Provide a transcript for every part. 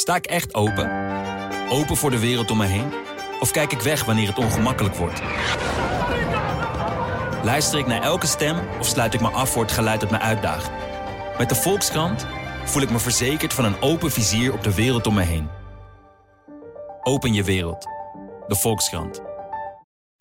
Sta ik echt open? Open voor de wereld om me heen? Of kijk ik weg wanneer het ongemakkelijk wordt? Luister ik naar elke stem of sluit ik me af voor het geluid dat me uitdaagt? Met de Volkskrant voel ik me verzekerd van een open vizier op de wereld om me heen. Open je wereld. De Volkskrant.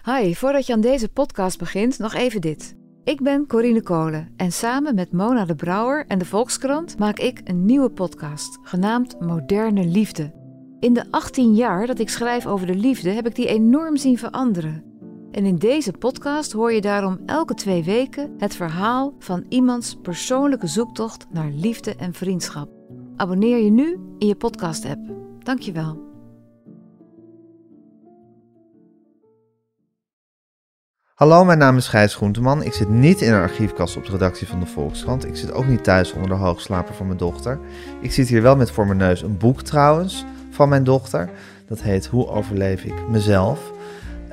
Hi, voordat je aan deze podcast begint, nog even dit. Ik ben Corine Kolen en samen met Mona de Brouwer en de Volkskrant maak ik een nieuwe podcast, genaamd Moderne Liefde. In de 18 jaar dat ik schrijf over de liefde heb ik die enorm zien veranderen. En in deze podcast hoor je daarom elke twee weken het verhaal van iemands persoonlijke zoektocht naar liefde en vriendschap. Abonneer je nu in je podcast-app. Dankjewel. Hallo, mijn naam is Gijs Groenteman. Ik zit niet in een archiefkast op de redactie van de Volkskrant. Ik zit ook niet thuis onder de hoogslaper van mijn dochter. Ik zit hier wel met voor mijn neus een boek trouwens van mijn dochter. Dat heet Hoe overleef ik mezelf?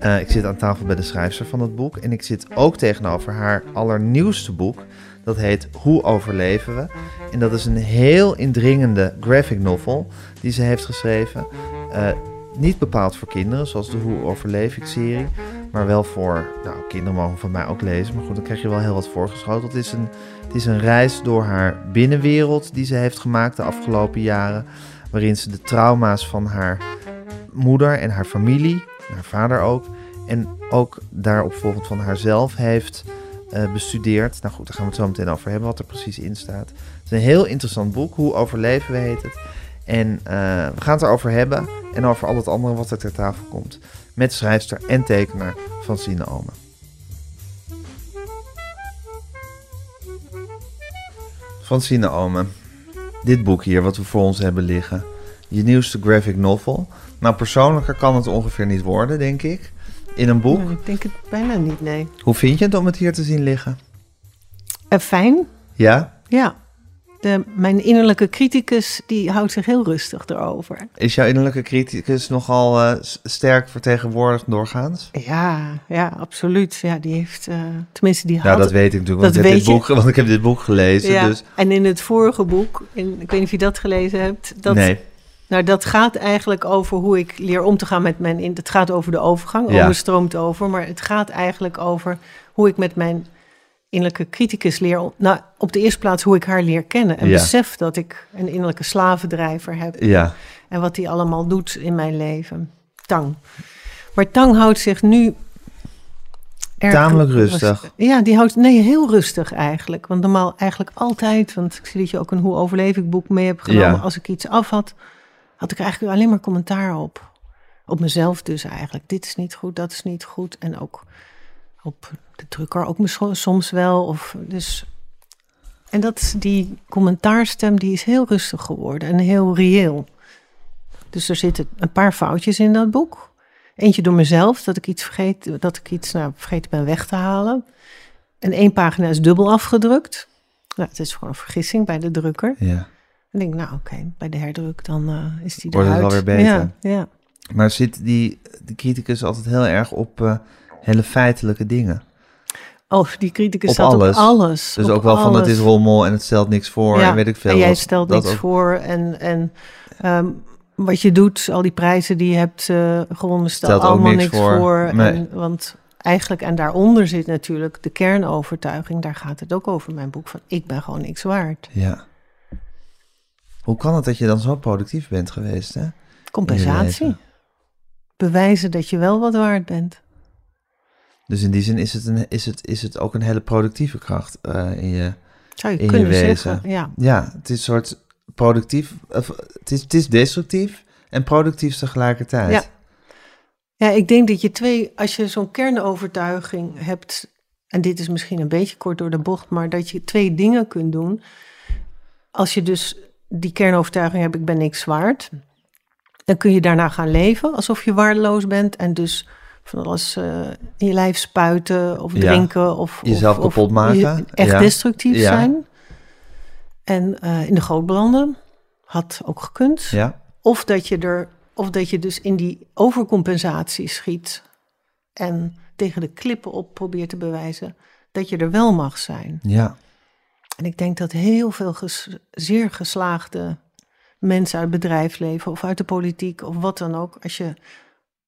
Uh, ik zit aan tafel bij de schrijfster van het boek. En ik zit ook tegenover haar allernieuwste boek. Dat heet Hoe overleven we? En dat is een heel indringende graphic novel die ze heeft geschreven. Uh, niet bepaald voor kinderen, zoals de Hoe overleef ik serie. Maar wel voor, nou, kinderen mogen van mij ook lezen. Maar goed, dan krijg je wel heel wat voorgeschoteld. Het is een, het is een reis door haar binnenwereld die ze heeft gemaakt de afgelopen jaren. Waarin ze de trauma's van haar moeder en haar familie, haar vader ook. En ook daarop volgend van haarzelf heeft uh, bestudeerd. Nou goed, daar gaan we het zo meteen over hebben, wat er precies in staat. Het is een heel interessant boek. Hoe overleven we heet het. En uh, we gaan het erover hebben en over al het andere wat er ter tafel komt. Met schrijfster en tekenaar Francine Omen. Francine Omen, dit boek hier wat we voor ons hebben liggen. Je nieuwste graphic novel. Nou, persoonlijker kan het ongeveer niet worden, denk ik. In een boek. Nee, ik denk het bijna niet, nee. Hoe vind je het om het hier te zien liggen? Uh, fijn. Ja? Ja. De, mijn innerlijke criticus die houdt zich heel rustig erover. Is jouw innerlijke criticus nogal uh, sterk vertegenwoordigd doorgaans? Ja, ja, absoluut. Ja, die heeft, uh, tenminste die had... Ja, dat weet ik natuurlijk, want, ik, heb dit boek, want ik heb dit boek gelezen. Ja, dus. en in het vorige boek, in, ik weet niet of je dat gelezen hebt. Dat, nee. Nou, dat gaat eigenlijk over hoe ik leer om te gaan met mijn... In, het gaat over de overgang, Ja. overstroomt over. Maar het gaat eigenlijk over hoe ik met mijn innerlijke criticus leer... Nou, op de eerste plaats hoe ik haar leer kennen. En Ja. besef dat ik een innerlijke slavendrijver heb. Ja, En wat die allemaal doet in mijn leven. Tang. Maar Tang houdt zich nu... Tamelijk rustig. Ja, die houdt... Nee, heel rustig eigenlijk. Want normaal eigenlijk altijd... Want ik zie dat je ook een Hoe overleef ik boek mee hebt genomen. Ja. Als ik iets af had, had ik eigenlijk alleen maar commentaar op. Op mezelf dus eigenlijk. Dit is niet goed, dat is niet goed. En ook op de drukker ook soms wel. Of dus... En dat, die commentaarstem die is heel rustig geworden en heel reëel. Dus er zitten een paar foutjes in dat boek. Eentje door mezelf, dat ik iets vergeet, dat ik iets nou, vergeten ben weg te halen. En één pagina is dubbel afgedrukt. Nou, het is gewoon een vergissing bij de drukker. ja. En ik denk, nou oké, bij de herdruk dan eh, is die Wordt het eruit. wel weer beter. Ja, ja. Maar zit die de criticus altijd heel erg op eh, hele feitelijke dingen? Oh, die criticus Op staat alles. op alles. Dus op ook wel van het is rommel en het stelt niks voor Ja, en weet ik veel. En jij stelt Dat niks ook. voor. En, en ehm, wat je doet, al die prijzen die je hebt eh, gewonnen, stel Stelt allemaal niks niks, voor. voor. Nee. En, want eigenlijk, en daaronder zit natuurlijk de kernovertuiging. Daar gaat het ook over mijn boek van ik ben gewoon niks waard. Ja. Hoe kan het dat je dan zo productief bent geweest, hè? Compensatie. Bewijzen dat je wel wat waard bent. Dus in die zin is het, een, is het, is het ook een hele productieve kracht eh, in je... Zou je In je kunnen wezen. zeggen. Ja. Ja, het is een soort productief... of, het, is, het is destructief en productief tegelijkertijd. Ja. Ja, ik denk dat je twee, als je zo'n kernovertuiging hebt, en dit is misschien een beetje kort door de bocht, maar dat je twee dingen kunt doen. Als je dus die kernovertuiging hebt, ik ben niks waard, dan kun je daarna gaan leven alsof je waardeloos bent en dus van alles eh, in je lijf spuiten of Ja. drinken of Jezelf of, kapot maken. echt Ja. destructief Ja. zijn. En eh, in de goot belanden had ook gekund. Ja? Of dat je er, of dat je dus in die overcompensatie schiet en tegen de klippen op probeert te bewijzen dat je er wel mag zijn. Ja. En ik denk dat heel veel ges- zeer geslaagde mensen uit het bedrijfsleven of uit de politiek of wat dan ook, als je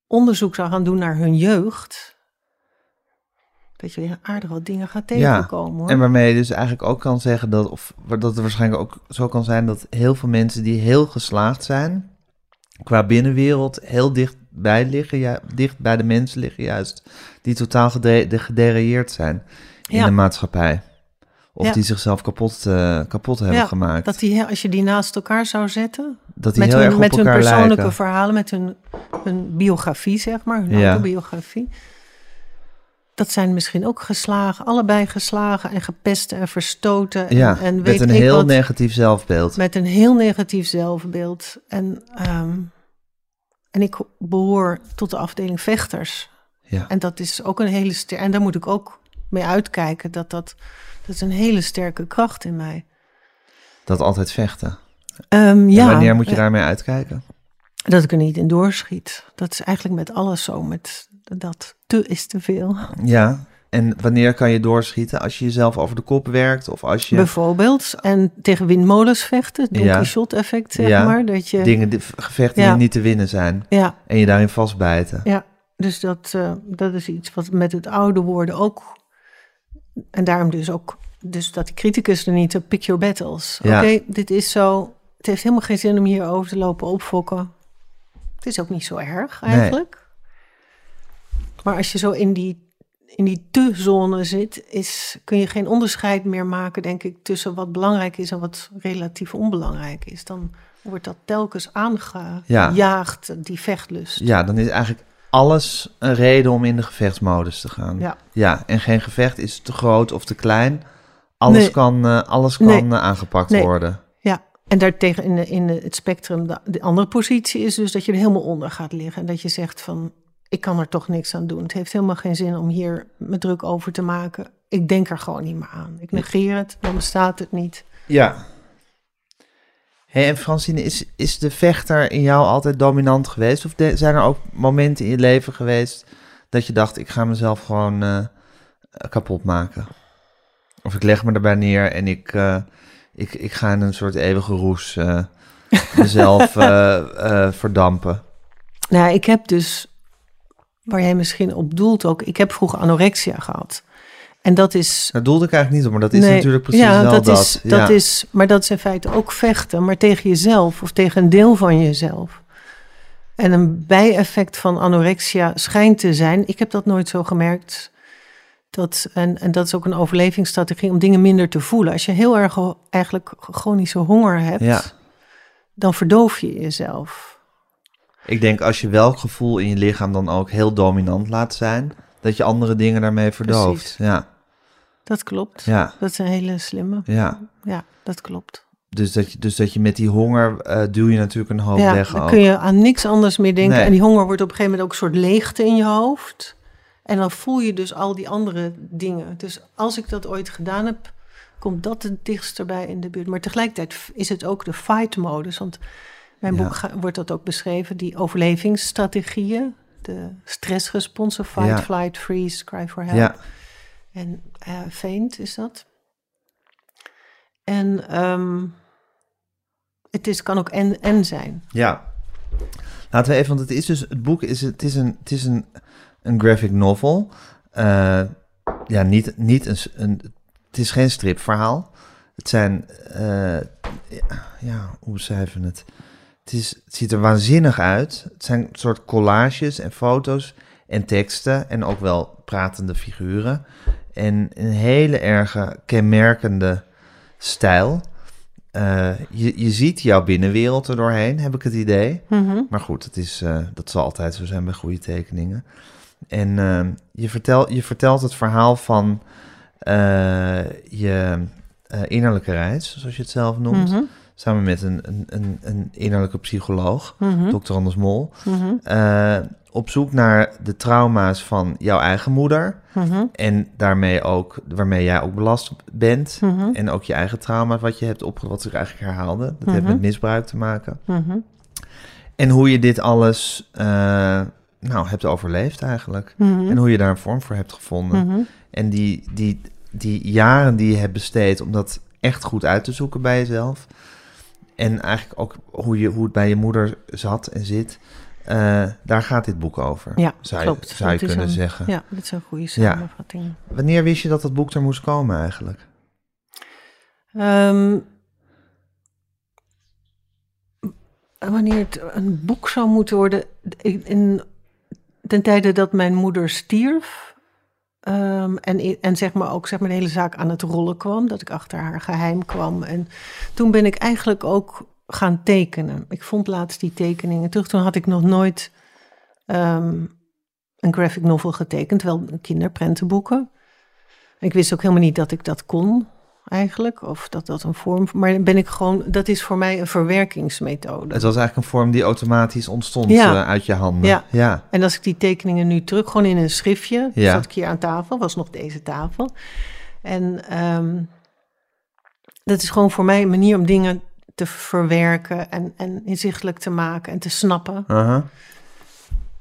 onderzoek zou gaan doen naar hun jeugd, dat je aardig wat dingen gaat tegenkomen. hoor. En waarmee je dus eigenlijk ook kan zeggen dat, of dat het waarschijnlijk ook zo kan zijn dat heel veel mensen die heel geslaagd zijn, qua binnenwereld heel dichtbij liggen, ja, dicht bij de mensen liggen juist, die totaal gede de gederailleerd zijn in Ja. de maatschappij. Of Ja. die zichzelf kapot, eh, kapot hebben Ja, gemaakt. Dat die, als je die naast elkaar zou zetten, dat die met heel hun, erg met hun persoonlijke lijken. verhalen, met hun, hun biografie, zeg maar, hun Ja. autobiografie. Dat zijn misschien ook geslagen, allebei geslagen en gepest en verstoten. Ja, en, en met weet een ik heel wat, negatief zelfbeeld. Met een heel negatief zelfbeeld. En, ehm, en ik behoor tot de afdeling vechters. Ja. En dat is ook een hele sterke. En daar moet ik ook mee uitkijken. Dat, dat, dat is een hele sterke kracht in mij. Dat altijd vechten. Ehm, ja, en wanneer moet je daarmee uitkijken? Dat ik er niet in doorschiet. Dat is eigenlijk met alles zo. Met dat te is te veel. Ja, en wanneer kan je doorschieten? Als je jezelf over de kop werkt of als je Bijvoorbeeld. En tegen windmolens vechten. Don Ja. Quixote effect, zeg Ja, maar. Dat je, dingen, die- gevechten Ja. die niet te winnen zijn ja, en je daarin vastbijten. ja. Dus dat, eh, dat is iets wat met het oude worden ook... En daarom dus ook... Dus dat die criticus er niet... eh, Pick your battles. Ja. Oké, dit is zo... Het heeft helemaal geen zin om hierover te lopen opfokken. Het is ook niet zo erg Nee. eigenlijk. Maar als je zo in die, in die te-zone zit, is, kun je geen onderscheid meer maken, denk ik, tussen wat belangrijk is en wat relatief onbelangrijk is. Dan wordt dat telkens aangejaagd, die vechtlust. Ja, dan is eigenlijk alles een reden om in de gevechtsmodus te gaan. Ja. ja en geen gevecht is te groot of te klein. Alles Nee. kan, eh, alles kan Nee. eh, aangepakt Nee. worden. Ja, en daartegen in, de, in het spectrum, de, de andere positie is dus dat je er helemaal onder gaat liggen. En dat je zegt van, ik kan er toch niks aan doen. Het heeft helemaal geen zin om hier me druk over te maken. Ik denk er gewoon niet meer aan. Ik negeer het, dan bestaat het niet. Ja. Hey, en Francine, is, is de vechter in jou altijd dominant geweest? Of de- zijn er ook momenten in je leven geweest dat je dacht, ik ga mezelf gewoon eh, kapot maken? Of ik leg me erbij neer en ik, eh, ik, ik ga in een soort eeuwige roes eh, mezelf verdampen. Nou, ik heb dus, waar jij misschien op doelt ook, ik heb vroeger anorexia gehad. En dat is... Daar doelde ik eigenlijk niet op, maar dat is Nee, natuurlijk precies ja, wel dat. dat. Is, dat ja. is, maar dat is in feite ook vechten, maar tegen jezelf of tegen een deel van jezelf. En een bijeffect van anorexia schijnt te zijn, ik heb dat nooit zo gemerkt, dat, en, en dat is ook een overlevingsstrategie om dingen minder te voelen. Als je heel erg eigenlijk chronische honger hebt, Ja. dan verdoof je jezelf. Ik denk als je welk gevoel in je lichaam dan ook heel dominant laat zijn, dat je andere dingen daarmee verdooft. Precies. Ja, Dat klopt. ja, Dat is een hele slimme. ja. Ja, dat klopt. Dus dat je, dus dat je met die honger eh, duw je natuurlijk een hoop ja, weg dan ook. kun je aan niks anders meer denken. Nee. En die honger wordt op een gegeven moment ook een soort leegte in je hoofd. En dan voel je dus al die andere dingen. Dus als ik dat ooit gedaan heb, komt dat het dichtst erbij in de buurt. Maar tegelijkertijd is het ook de fight-modus. Want mijn Ja. boek wordt dat ook beschreven. Die overlevingsstrategieën. De stressresponsen. Fight, Ja. flight, freeze, cry for help. Ja, En eh faint is dat. En ehm, het is, kan ook en, en zijn. ja. Laten we even, want het is dus, het boek is, het is een, het is een, een graphic novel. Eh, ja, niet, niet een, een, het is geen stripverhaal. Het zijn, eh, ja, ja, hoe beschrijven we het? Het, is, het ziet er waanzinnig uit. Het zijn soort collages en foto's en teksten en ook wel pratende figuren. En een hele erge kenmerkende stijl. Eh, je, je ziet jouw binnenwereld er doorheen, heb ik het idee. Maar goed, het is, eh, dat zal altijd zo zijn bij goede tekeningen. En eh, je, vertel, je vertelt het verhaal van je innerlijke reis, zoals je het zelf noemt. Mhm, Samen met een, een, een, een innerlijke psycholoog, mhm, dokter Anders Mol. mhm, eh, op zoek naar de trauma's van jouw eigen moeder. mhm, En daarmee ook, waarmee jij ook belast bent. mhm, En ook je eigen trauma wat je hebt opge... wat zich eigenlijk herhaalde. Dat heeft met misbruik te maken. En hoe je dit alles eh, nou, hebt overleefd eigenlijk. En hoe je daar een vorm voor hebt gevonden. En die, die, die jaren die je hebt besteed om dat echt goed uit te zoeken bij jezelf. En eigenlijk ook hoe, je, hoe het bij je moeder zat en zit. eh, daar gaat dit boek over. Ja, zou klopt. Je, zou Dat kunnen een- zeggen. Ja, dat is een goede samenvatting. Wanneer wist je dat dat boek er moest komen eigenlijk? Ehm, wanneer het een boek zou moeten worden. In, in- ten tijde dat mijn moeder stierf. Ehm, en, en zeg maar ook zeg maar, de hele zaak aan het rollen kwam. Dat ik achter haar geheim kwam. En toen ben ik eigenlijk ook gaan tekenen. Ik vond laatst die tekeningen terug. Toen had ik nog nooit ehm, een graphic novel getekend. Wel kinderprentenboeken. Ik wist ook helemaal niet dat ik dat kon eigenlijk. Of dat dat een vorm... Maar ben ik gewoon... Dat is voor mij een verwerkingsmethode. Het was eigenlijk een vorm die automatisch ontstond Ja. eh, uit je handen. Ja. ja. En als ik die tekeningen nu terug, gewoon in een schriftje, Ja. zat ik hier aan tafel, was nog deze tafel. En ehm, dat is gewoon voor mij een manier om dingen te verwerken en, en inzichtelijk te maken en te snappen.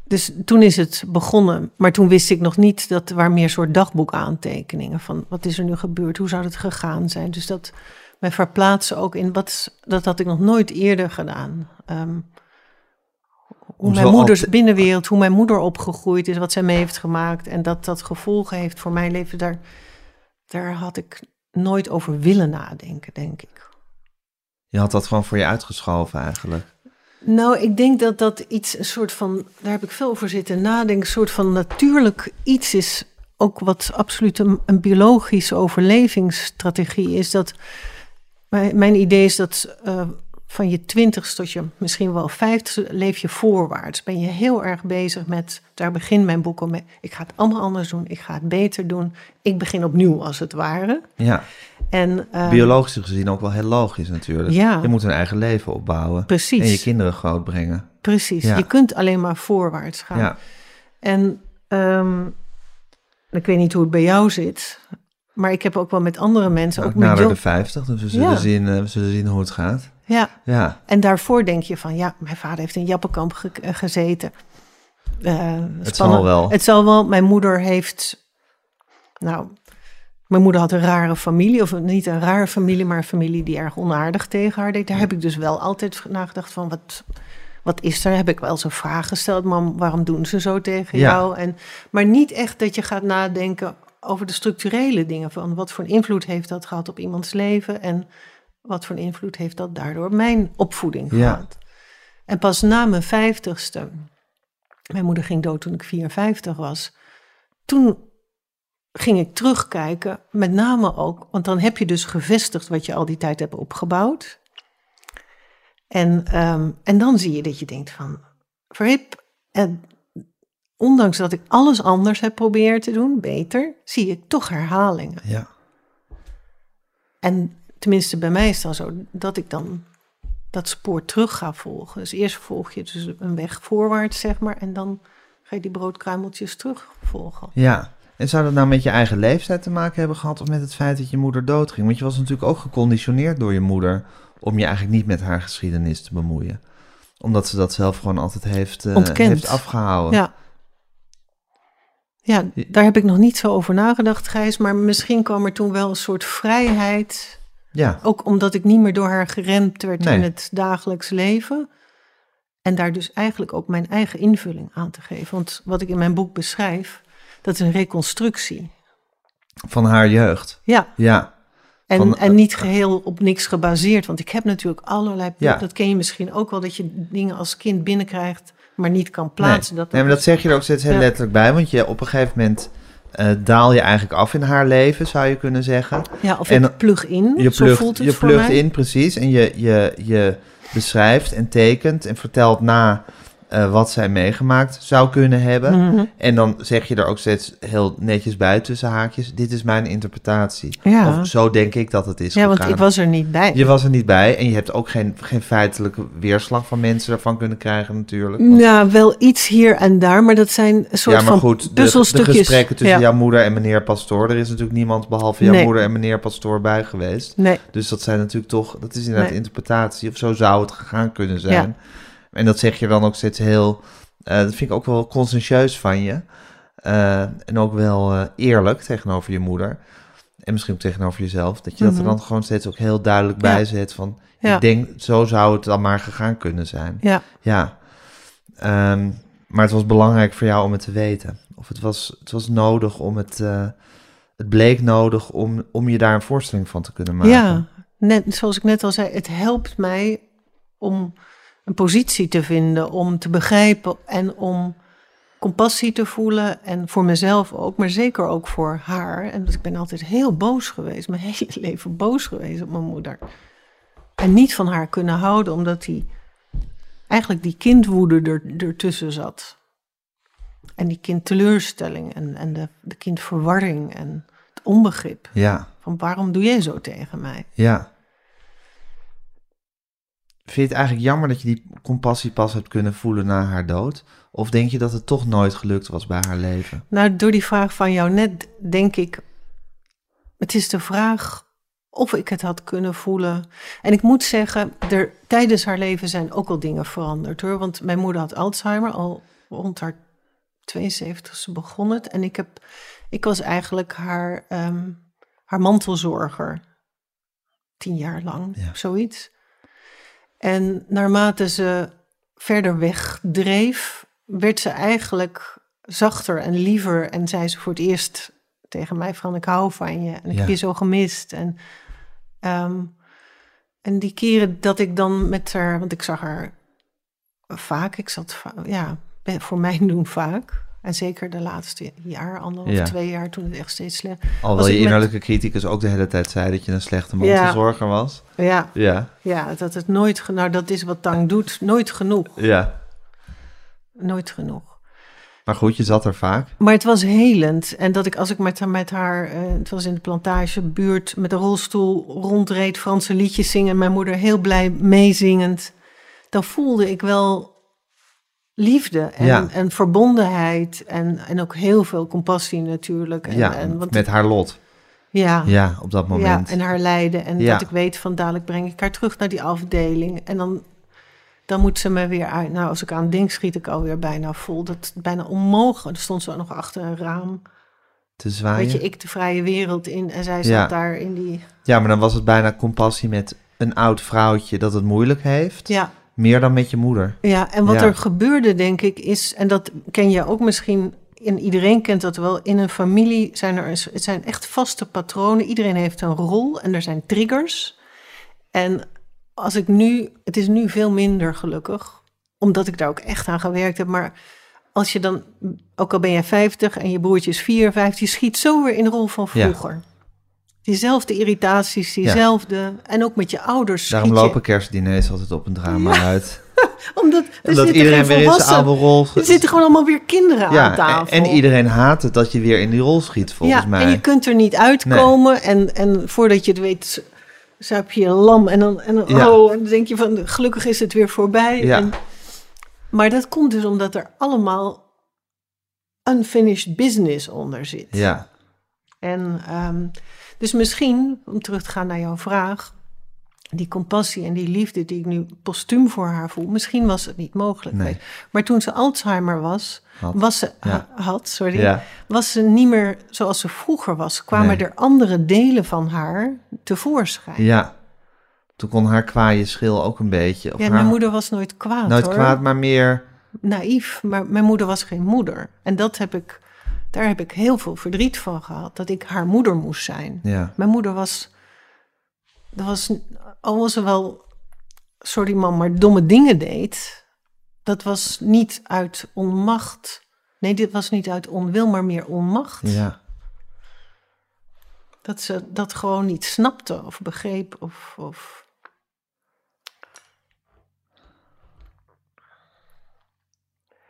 Dus toen is het begonnen, maar toen wist ik nog niet dat er waren meer soort dagboekaantekeningen van wat is er nu gebeurd, hoe zou het gegaan zijn. Dus dat mij verplaatsen ook in wat, dat had ik nog nooit eerder gedaan. Ehm, hoe mijn moeders altijd- binnenwereld, hoe mijn moeder opgegroeid is, wat zij mee heeft gemaakt en dat dat gevolgen heeft voor mijn leven, daar, daar had ik nooit over willen nadenken, denk ik. Je had dat gewoon voor je uitgeschoven eigenlijk. Nou, ik denk dat dat iets, een soort van, daar heb ik veel over zitten nadenken, een soort van natuurlijk iets is, ook wat absoluut een, biologische overlevingsstrategie is. Dat mijn, mijn idee is dat eh, van je twintigste tot je misschien wel vijftigste leef je voorwaarts. Ben je heel erg bezig met, daar begint mijn boek al mee, ik ga het allemaal anders doen, ik ga het beter doen. Ik begin opnieuw als het ware. Ja, En, eh, biologisch gezien ook wel heel logisch natuurlijk. Ja. Je moet een eigen leven opbouwen. Precies. En je kinderen grootbrengen. Precies, Ja. je kunt alleen maar voorwaarts gaan. Ja. En ehm, ik weet niet hoe het bij jou zit, maar ik heb ook wel met andere mensen, Ook ook nader de 50, dus we zullen, zien, we zullen zien hoe het gaat. Ja, Ja, en daarvoor denk je van, ja, mijn vader heeft in Jappenkamp ge- eh, gezeten. Eh, het zal wel. Het zal wel. Mijn moeder heeft, nou, mijn moeder had een rare familie, of niet een rare familie, maar een familie die erg onaardig tegen haar deed. Daar heb ik dus wel altijd nagedacht van, wat, wat is er? Heb ik wel eens een vraag gesteld, mam, waarom doen ze zo tegen Ja. jou? En, maar niet echt dat je gaat nadenken over de structurele dingen, van wat voor invloed heeft dat gehad op iemands leven en wat voor invloed heeft dat daardoor mijn opvoeding Ja. gehad. En pas na mijn vijftigste, mijn moeder ging dood toen ik 54 was, toen ging ik terugkijken, met name ook, want dan heb je dus gevestigd wat je al die tijd hebt opgebouwd. En, ehm, en dan zie je dat je denkt van, verhip, en ondanks dat ik alles anders heb proberen te doen, beter, zie ik toch herhalingen. Ja. En tenminste bij mij is het dan zo dat ik dan dat spoor terug ga volgen. Dus eerst volg je dus een weg voorwaarts, zeg maar, en dan ga je die broodkruimeltjes terugvolgen. ja. En zou dat nou met je eigen leeftijd te maken hebben gehad... of met het feit dat je moeder doodging? Want je was natuurlijk ook geconditioneerd door je moeder... om je eigenlijk niet met haar geschiedenis te bemoeien. Omdat ze dat zelf gewoon altijd heeft, Ontkend. heeft afgehouden. Ja. Ja, daar heb ik nog niet zo over nagedacht, Gijs. Maar misschien kwam er toen wel een soort vrijheid. Ja. Ook omdat ik niet meer door haar geremd werd Nee. in het dagelijks leven. En daar dus eigenlijk ook mijn eigen invulling aan te geven. Want wat ik in mijn boek beschrijf, dat is een reconstructie. Van haar jeugd. Ja, Ja. en, Van- en niet geheel op niks gebaseerd. Want ik heb natuurlijk allerlei... Ja. Dat ken je misschien ook wel, dat je dingen als kind binnenkrijgt... maar niet kan plaatsen. Nee. Dat, nee, maar dat zeg je er ook steeds heel Ja. letterlijk bij. Want je, op een gegeven moment eh, daal je eigenlijk af in haar leven, zou je kunnen zeggen. Ja, of En plug in, Je zo plugt, voelt het je voor plugt mij. in, precies. En je, je, je beschrijft en tekent en vertelt na eh, wat zij meegemaakt zou kunnen hebben. Mhm. En dan zeg je er ook steeds heel netjes bij tussen haakjes. Dit is mijn interpretatie. Ja. Of zo denk ik dat het is Ja, want ik was er niet bij. Je was er niet bij en je hebt ook geen, geen feitelijke weerslag van mensen ervan kunnen krijgen natuurlijk. Want- Ja, wel iets hier en daar, maar dat zijn soort ja, maar van goed, de, de puzzelstukjes. gesprekken tussen Ja. jouw moeder en meneer Pastoor, er is natuurlijk niemand behalve jouw Nee. moeder en meneer Pastoor bij geweest. Nee, Dus dat zijn natuurlijk toch, dat is inderdaad Nee. interpretatie, of zo zou het gegaan kunnen zijn. En dat zeg je dan ook steeds heel, eh, dat vind ik ook wel conscientieus van je. Eh, en ook wel eh, eerlijk tegenover je moeder. En misschien ook tegenover jezelf. Dat je dat er Mhm. dan gewoon steeds ook heel duidelijk bij zet van, Ja. Ik denk, zo zou het dan maar gegaan kunnen zijn. Ja. Ja. Ehm, maar het was belangrijk voor jou om het te weten. Of het was, het was nodig om het... het bleek nodig om, om je daar een voorstelling van te kunnen maken. Ja, net zoals ik net al zei, het helpt mij om een positie te vinden, om te begrijpen en om compassie te voelen. En voor mezelf ook, maar zeker ook voor haar. En dus ik ben altijd heel boos geweest, mijn hele leven boos geweest op mijn moeder. En niet van haar kunnen houden, omdat die eigenlijk die kindwoede er, ertussen zat. En die kindteleurstelling en, en de, de kindverwarring en het onbegrip. Ja, Van waarom doe jij zo tegen mij? ja. Vind je het eigenlijk jammer dat je die compassie pas hebt kunnen voelen na haar dood? Of denk je dat het toch nooit gelukt was bij haar leven? Nou, door die vraag van jou net denk ik, het is de vraag of ik het had kunnen voelen. En ik moet zeggen, er, tijdens haar leven zijn ook al dingen veranderd hoor. Want mijn moeder had Alzheimer, al rond haar 72e begon het. En ik, heb, ik was eigenlijk haar, ehm, haar mantelzorger. Tien jaar lang, Ja. zoiets. En naarmate ze verder wegdreef, werd ze eigenlijk zachter en liever. En zei ze voor het eerst tegen mij van ik hou van je. En ik Ja. heb je zo gemist. En, ehm, en die keren dat ik dan met haar, want ik zag haar vaak, ik zat ja, voor mij doen vaak. En zeker de laatste jaar, anderhalf, Ja. twee jaar, toen het echt steeds slecht. Alhoewel Was je ik met- innerlijke criticus ook de hele tijd zei dat je een slechte Ja. mantelzorger was. Ja, Ja, ja, dat het nooit, nou dat is wat Tang doet, nooit genoeg. ja. Nooit genoeg. Maar goed, je zat er vaak. Maar het was helend. En dat ik als ik met, haar- met haar, eh, het was in de plantagebuurt, met een rolstoel rondreed, Franse liedjes zingen. En mijn moeder heel blij meezingend. Dan voelde ik wel liefde en, Ja. en verbondenheid. En, en ook heel veel compassie natuurlijk. En, ja, en, want, met haar lot. ja, Ja, op dat ja, moment. en haar lijden. En Ja. dat ik weet van dadelijk breng ik haar terug naar die afdeling. En dan, dan moet ze me weer uit. Nou, als ik aan denk, schiet ik alweer bijna vol. Dat is bijna onmogelijk. Er stond ze nog achter een raam. Te zwaaien. Weet je, ik de vrije wereld in en zij zat Ja. daar in die... Ja, maar dan was het bijna compassie met een oud vrouwtje dat het moeilijk heeft. Ja, Meer dan met je moeder. ja en wat Ja. er gebeurde, denk ik, is... En dat ken je ook misschien... En iedereen kent dat wel. In een familie zijn er het zijn echt vaste patronen. Iedereen heeft een rol en er zijn triggers. En als ik nu... Het is nu veel minder gelukkig. Omdat ik daar ook echt aan gewerkt heb. Maar als je dan... Ook al ben jij 50 en je broertje is 54... Je schiet zo weer in de rol van Ja. Diezelfde irritaties, diezelfde... En ook met je ouders Daarom schiet lopen kerstdiners altijd op een drama uit. Omdat er Omdat iedereen weer in zijn oude rol... Er zitten gewoon allemaal weer kinderen aan ja, tafel. en iedereen haat het dat je weer in die rol schiet, volgens ja, mij. en je kunt er niet uitkomen. En, en voordat je het weet, zuip je een lam. En dan, en dan, oh, en dan denk je van, gelukkig is het weer voorbij. Ja. En, maar dat komt dus omdat er allemaal unfinished business onder zit. Ja, En ehm, dus misschien, om terug te gaan naar jouw vraag, die compassie en die liefde die ik nu postuum voor haar voel, misschien was het niet mogelijk. Nee. Maar toen ze Alzheimer was, Had. was ze, Ja. ha- had, sorry, ja, was ze niet meer zoals ze vroeger was. Kwamen Nee. er andere delen van haar tevoorschijn. ja. Toen kon haar kwaaie schil ook een beetje. Of Ja, haar, mijn moeder was nooit kwaad Nooit hoor. kwaad, maar meer... Naïef, maar mijn moeder was geen moeder. En dat heb ik, daar heb ik heel veel verdriet van gehad. Dat ik haar moeder moest zijn. Ja, Mijn moeder was, dat was, al was ze wel, sorry man, maar domme dingen deed. Dat was niet uit onmacht. Nee, dit was niet uit onwil, maar meer onmacht. ja. Dat ze dat gewoon niet snapte of begreep of... of...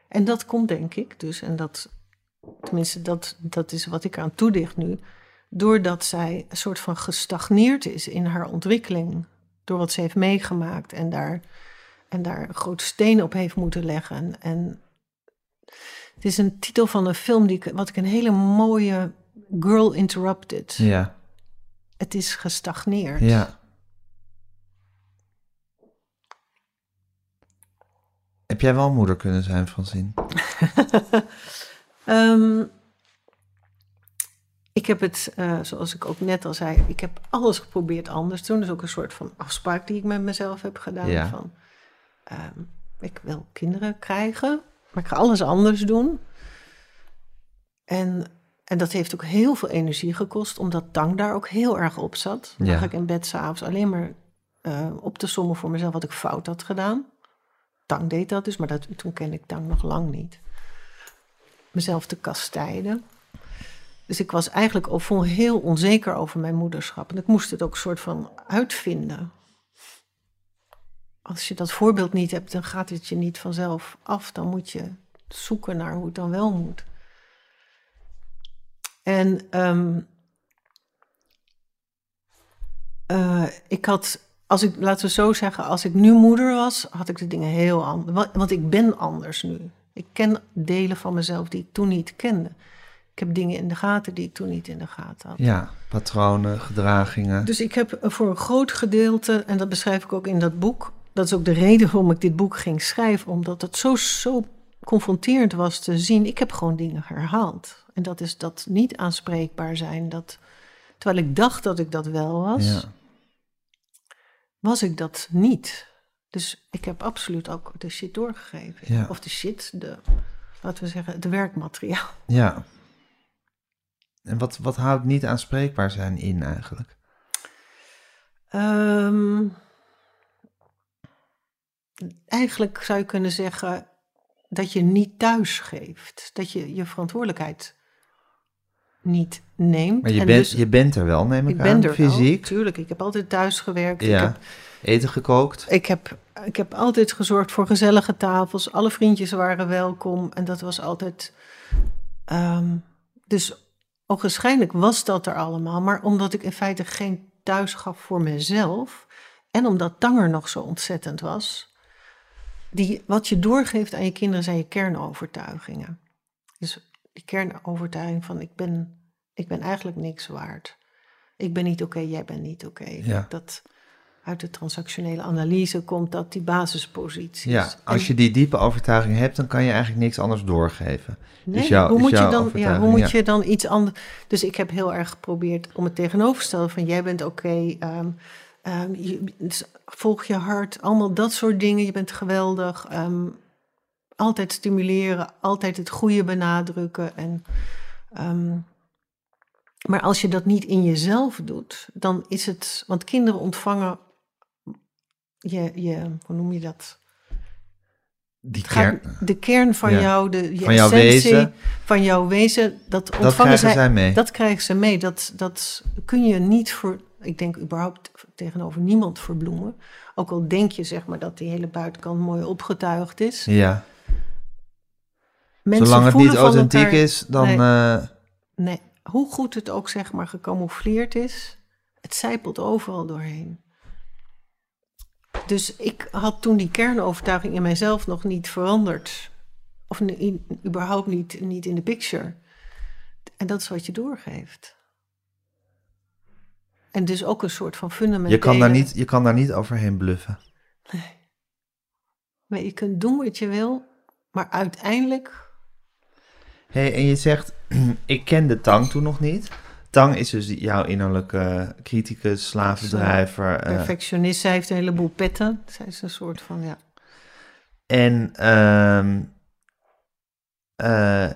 En dat komt denk ik dus, en dat, tenminste dat, dat is wat ik aan toedicht nu, doordat zij een soort van gestagneerd is in haar ontwikkeling, door wat ze heeft meegemaakt en daar, en daar een grote steen op heeft moeten leggen. En het is een titel van een film die ik, wat ik een hele mooie Girl Interrupted. Ja, Het is gestagneerd. ja. Heb jij wel moeder kunnen zijn, Francine? Ehm, ik heb het, eh, zoals ik ook net al zei, ik heb alles geprobeerd anders te doen. Dat is ook een soort van afspraak die ik met mezelf heb gedaan. Ja. Van, ehm, ik wil kinderen krijgen, maar ik ga alles anders doen. En, en dat heeft ook heel veel energie gekost, omdat Tang daar ook heel erg op zat. Dan Ja. ga ik in bed s'avonds alleen maar eh, op te sommen voor mezelf wat ik fout had gedaan. Tang deed dat dus, maar dat, toen kende ik Tang nog lang niet. Mezelf te kastijden. Dus ik was eigenlijk al heel onzeker over mijn moederschap. En ik moest het ook een soort van uitvinden. Als je dat voorbeeld niet hebt, dan gaat het je niet vanzelf af. Dan moet je zoeken naar hoe het dan wel moet. En ehm, eh, ik had, als ik, laten we zo zeggen, als ik nu moeder was, had ik de dingen heel anders. Want ik ben anders nu. Ik ken delen van mezelf die ik toen niet kende. Ik heb dingen in de gaten die ik toen niet in de gaten had. Ja, patronen, gedragingen. Dus ik heb voor een groot gedeelte, en dat beschrijf ik ook in dat boek, dat is ook de reden waarom ik dit boek ging schrijven, omdat het zo, zo confronterend was te zien. Ik heb gewoon dingen herhaald. En dat is dat niet aanspreekbaar zijn. Dat, terwijl ik dacht dat ik dat wel was, ja. was ik dat niet. Dus ik heb absoluut ook de shit doorgegeven. Ja. Of de shit, de, laten we zeggen, het werkmateriaal. ja. En wat, wat houdt niet aanspreekbaar zijn in eigenlijk? Ehm, eigenlijk zou je kunnen zeggen dat je niet thuis geeft. Dat je je verantwoordelijkheid niet neemt. Maar je, En bent, dus- je bent er wel, neem ik, ik aan, ben er fysiek. wel, tuurlijk. Ik heb altijd thuis gewerkt. Ik, ja. heb, Eten gekookt. ik, heb, ik heb altijd gezorgd voor gezellige tafels. Alle vriendjes waren welkom. En dat was altijd... ehm, dus ogenschijnlijk was dat er allemaal. Maar omdat ik in feite geen thuis gaf voor mezelf... en omdat Tanger nog zo ontzettend was... Die, wat je doorgeeft aan je kinderen zijn je kernovertuigingen. Dus die kernovertuiging van ik ben, ik ben eigenlijk niks waard. Ik ben niet oké, jij bent niet oké. Ja. Dat uit de transactionele analyse komt dat die basisposities. Ja, als En- je die diepe overtuiging hebt, dan kan je eigenlijk niks anders doorgeven. Nee, is jou- hoe moet, je dan, ja, hoe moet je dan iets anders... Dus ik heb heel erg geprobeerd om het tegenovergestelde van... jij bent oké, ehm, ehm, je- dus volg je hart, allemaal dat soort dingen. Je bent geweldig. ehm, altijd stimuleren, altijd het goede benadrukken. En, ehm, maar als je dat niet in jezelf doet, dan is het... Want kinderen ontvangen je, je hoe noem je dat? Die gaat- kern, de kern van Ja. jou, de, je Van jouw essentie, wezen. van jouw wezen, dat dat ontvangen krijgen zij, zij mee. dat krijgen ze mee. Dat, dat kun je niet voor, ik denk überhaupt tegenover niemand verbloemen. Ook al denk je zeg maar dat die hele buitenkant mooi opgetuigd is. ja, Mensen zolang het niet authentiek elkaar- is, dan... Nee. eh, Nee, hoe goed het ook zeg maar gecamoufleerd is, het zijpelt overal doorheen. Dus ik had toen die kernovertuiging in mijzelf nog niet veranderd. Of in- überhaupt niet, niet in de picture. En dat is wat je doorgeeft. En dus ook een soort van fundamentele... je, kan daar niet, je kan daar niet overheen bluffen. Maar je kunt doen wat je wil, maar uiteindelijk... hey, en je zegt, ik ken de Tang toen nog niet. Tang is dus jouw innerlijke criticus, slavendrijver. eh, Perfectionist, zij heeft een heleboel petten. Zij is een soort van, ja... En ehm, eh,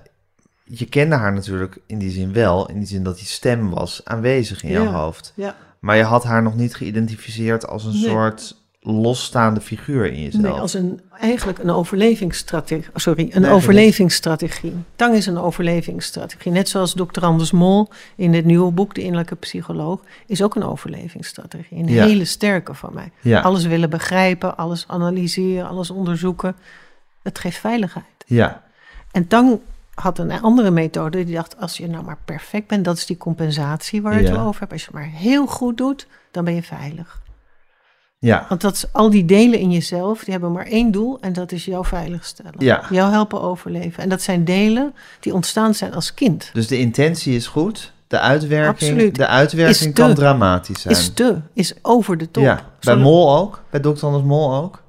je kende haar natuurlijk in die zin wel, in die zin dat die stem was aanwezig in jouw Ja. hoofd. ja. Maar je had haar nog niet geïdentificeerd als een Nee. soort losstaande figuur in jezelf. Nee, als een, eigenlijk een overlevingsstrategie. Sorry, een Nee, overlevingsstrategie. Tang is een overlevingsstrategie. Net zoals Dr. Anders Mol in dit nieuwe boek, De Innerlijke Psycholoog, is ook een overlevingsstrategie. Een Ja. hele sterke van mij. ja, Alles willen begrijpen, alles analyseren, alles onderzoeken. Het geeft veiligheid. ja, En Tang had een andere methode. Die dacht, als je nou maar perfect bent, dat is die compensatie waar je Ja. het over hebt. Als je het maar heel goed doet, dan ben je veilig. Ja, Want dat al die delen in jezelf, die hebben maar één doel en dat is jou veiligstellen. Ja. Jou helpen overleven. En dat zijn delen die ontstaan zijn als kind. Dus de intentie is goed, de uitwerking, Absoluut. de uitwerking Is te- kan dramatisch zijn. Is te, is over de top. ja, bij Mol ook, bij Dr. Anders Mol ook.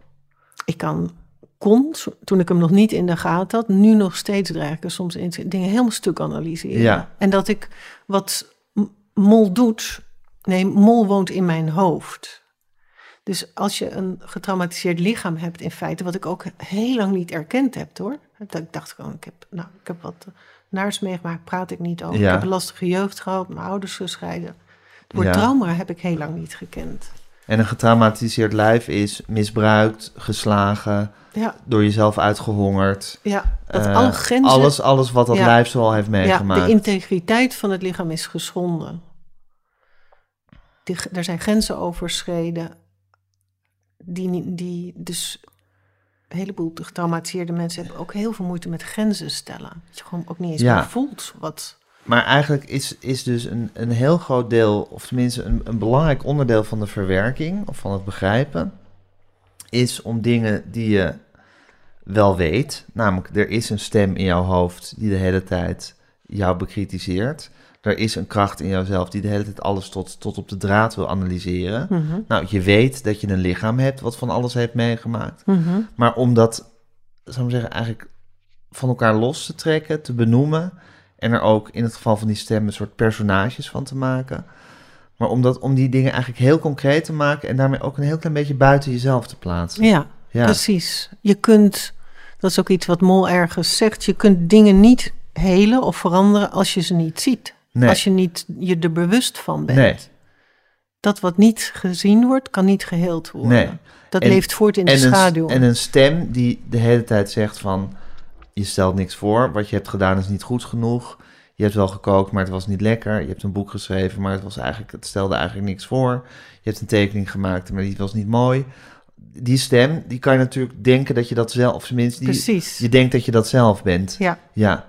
Ik kan kon, toen ik hem nog niet in de gaten had, nu nog steeds dreig ik er soms in dingen helemaal stuk analyseren. Ja. En dat ik wat Mol doet, nee, Mol woont in mijn hoofd. Dus als je een getraumatiseerd lichaam hebt, in feite, wat ik ook heel lang niet erkend heb hoor. Dat ik dacht gewoon, ik heb, nou, ik heb wat naars meegemaakt, praat ik niet over. Ja. Ik heb een lastige jeugd gehad, mijn ouders gescheiden. Het woord Ja. trauma heb ik heel lang niet gekend. En een getraumatiseerd lijf is misbruikt, geslagen, Ja, door jezelf uitgehongerd. ja dat Eh, alle grenzen... Alles, alles wat dat Ja. lijf zoal heeft Ja, meegemaakt. de integriteit van het lichaam is geschonden. Die, er zijn grenzen overschreden. Die, die dus een heleboel getraumatiseerde mensen hebben ook heel veel moeite met grenzen stellen. Dat je gewoon ook niet eens Ja. meer voelt wat. Maar eigenlijk is, is dus een, een heel groot deel, of tenminste een, een belangrijk onderdeel van de verwerking, of van het begrijpen, is om dingen die je wel weet, namelijk er is een stem in jouw hoofd die de hele tijd jou bekritiseert. Er is een kracht in jouzelf die de hele tijd alles tot, tot op de draad wil analyseren. Mhm. Nou, je weet dat je een lichaam hebt wat van alles heeft meegemaakt. Mhm. Maar om dat, zou ik zeggen, eigenlijk van elkaar los te trekken, te benoemen. En er ook in het geval van die stem een soort personages van te maken. Maar om, dat, om die dingen eigenlijk heel concreet te maken en daarmee ook een heel klein beetje buiten jezelf te plaatsen. Ja, Ja, precies. Je kunt, dat is ook iets wat Mol ergens zegt, je kunt dingen niet helen of veranderen als je ze niet ziet. Nee, Als je niet je er bewust van bent. nee. Dat wat niet gezien wordt, kan niet geheeld worden. Nee. Dat En- leeft voort in de schaduw. en een stem die de hele tijd zegt van... je stelt niks voor, wat je hebt gedaan is niet goed genoeg. Je hebt wel gekookt, maar het was niet lekker. Je hebt een boek geschreven, maar het, was eigenlijk, het stelde eigenlijk niks voor. Je hebt een tekening gemaakt, maar die was niet mooi. Die stem, die kan je natuurlijk denken dat je dat zelf... of tenminste, die, Precies. je denkt dat je dat zelf bent. Ja. Ja,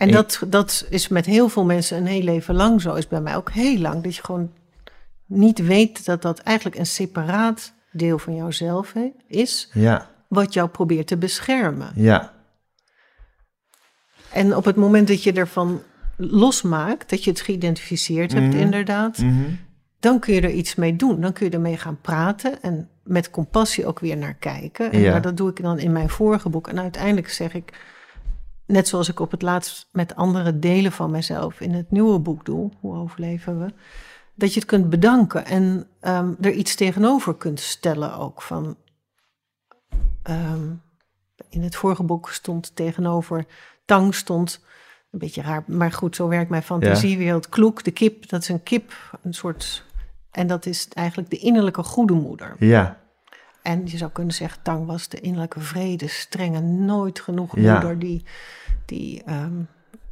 En En- dat, dat is met heel veel mensen een heel leven lang zo. Is bij mij ook heel lang. Dat je gewoon niet weet dat dat eigenlijk een separaat deel van jouzelf is. ja, Wat jou probeert te beschermen. ja, En op het moment dat je ervan losmaakt, dat je het geïdentificeerd hebt Mhm. inderdaad. mhm, dan kun je er iets mee doen. Dan kun je ermee gaan praten en met compassie ook weer naar kijken. En Ja. nou, dat doe ik dan in mijn vorige boek. En uiteindelijk zeg ik, net zoals ik op het laatst met andere delen van mezelf in het nieuwe boek doe, Hoe overleven we? Dat je het kunt bedanken en ehm, er iets tegenover kunt stellen ook. Van, ehm, in het vorige boek stond tegenover tang stond een beetje raar, maar goed, zo werkt mijn fantasiewereld. Kloek, de kip, dat is een kip, een soort. En dat is eigenlijk de innerlijke goede moeder. ja, En je zou kunnen zeggen, Tang was de innerlijke vrede, strenge, nooit genoeg Ja. moeder, die, die ehm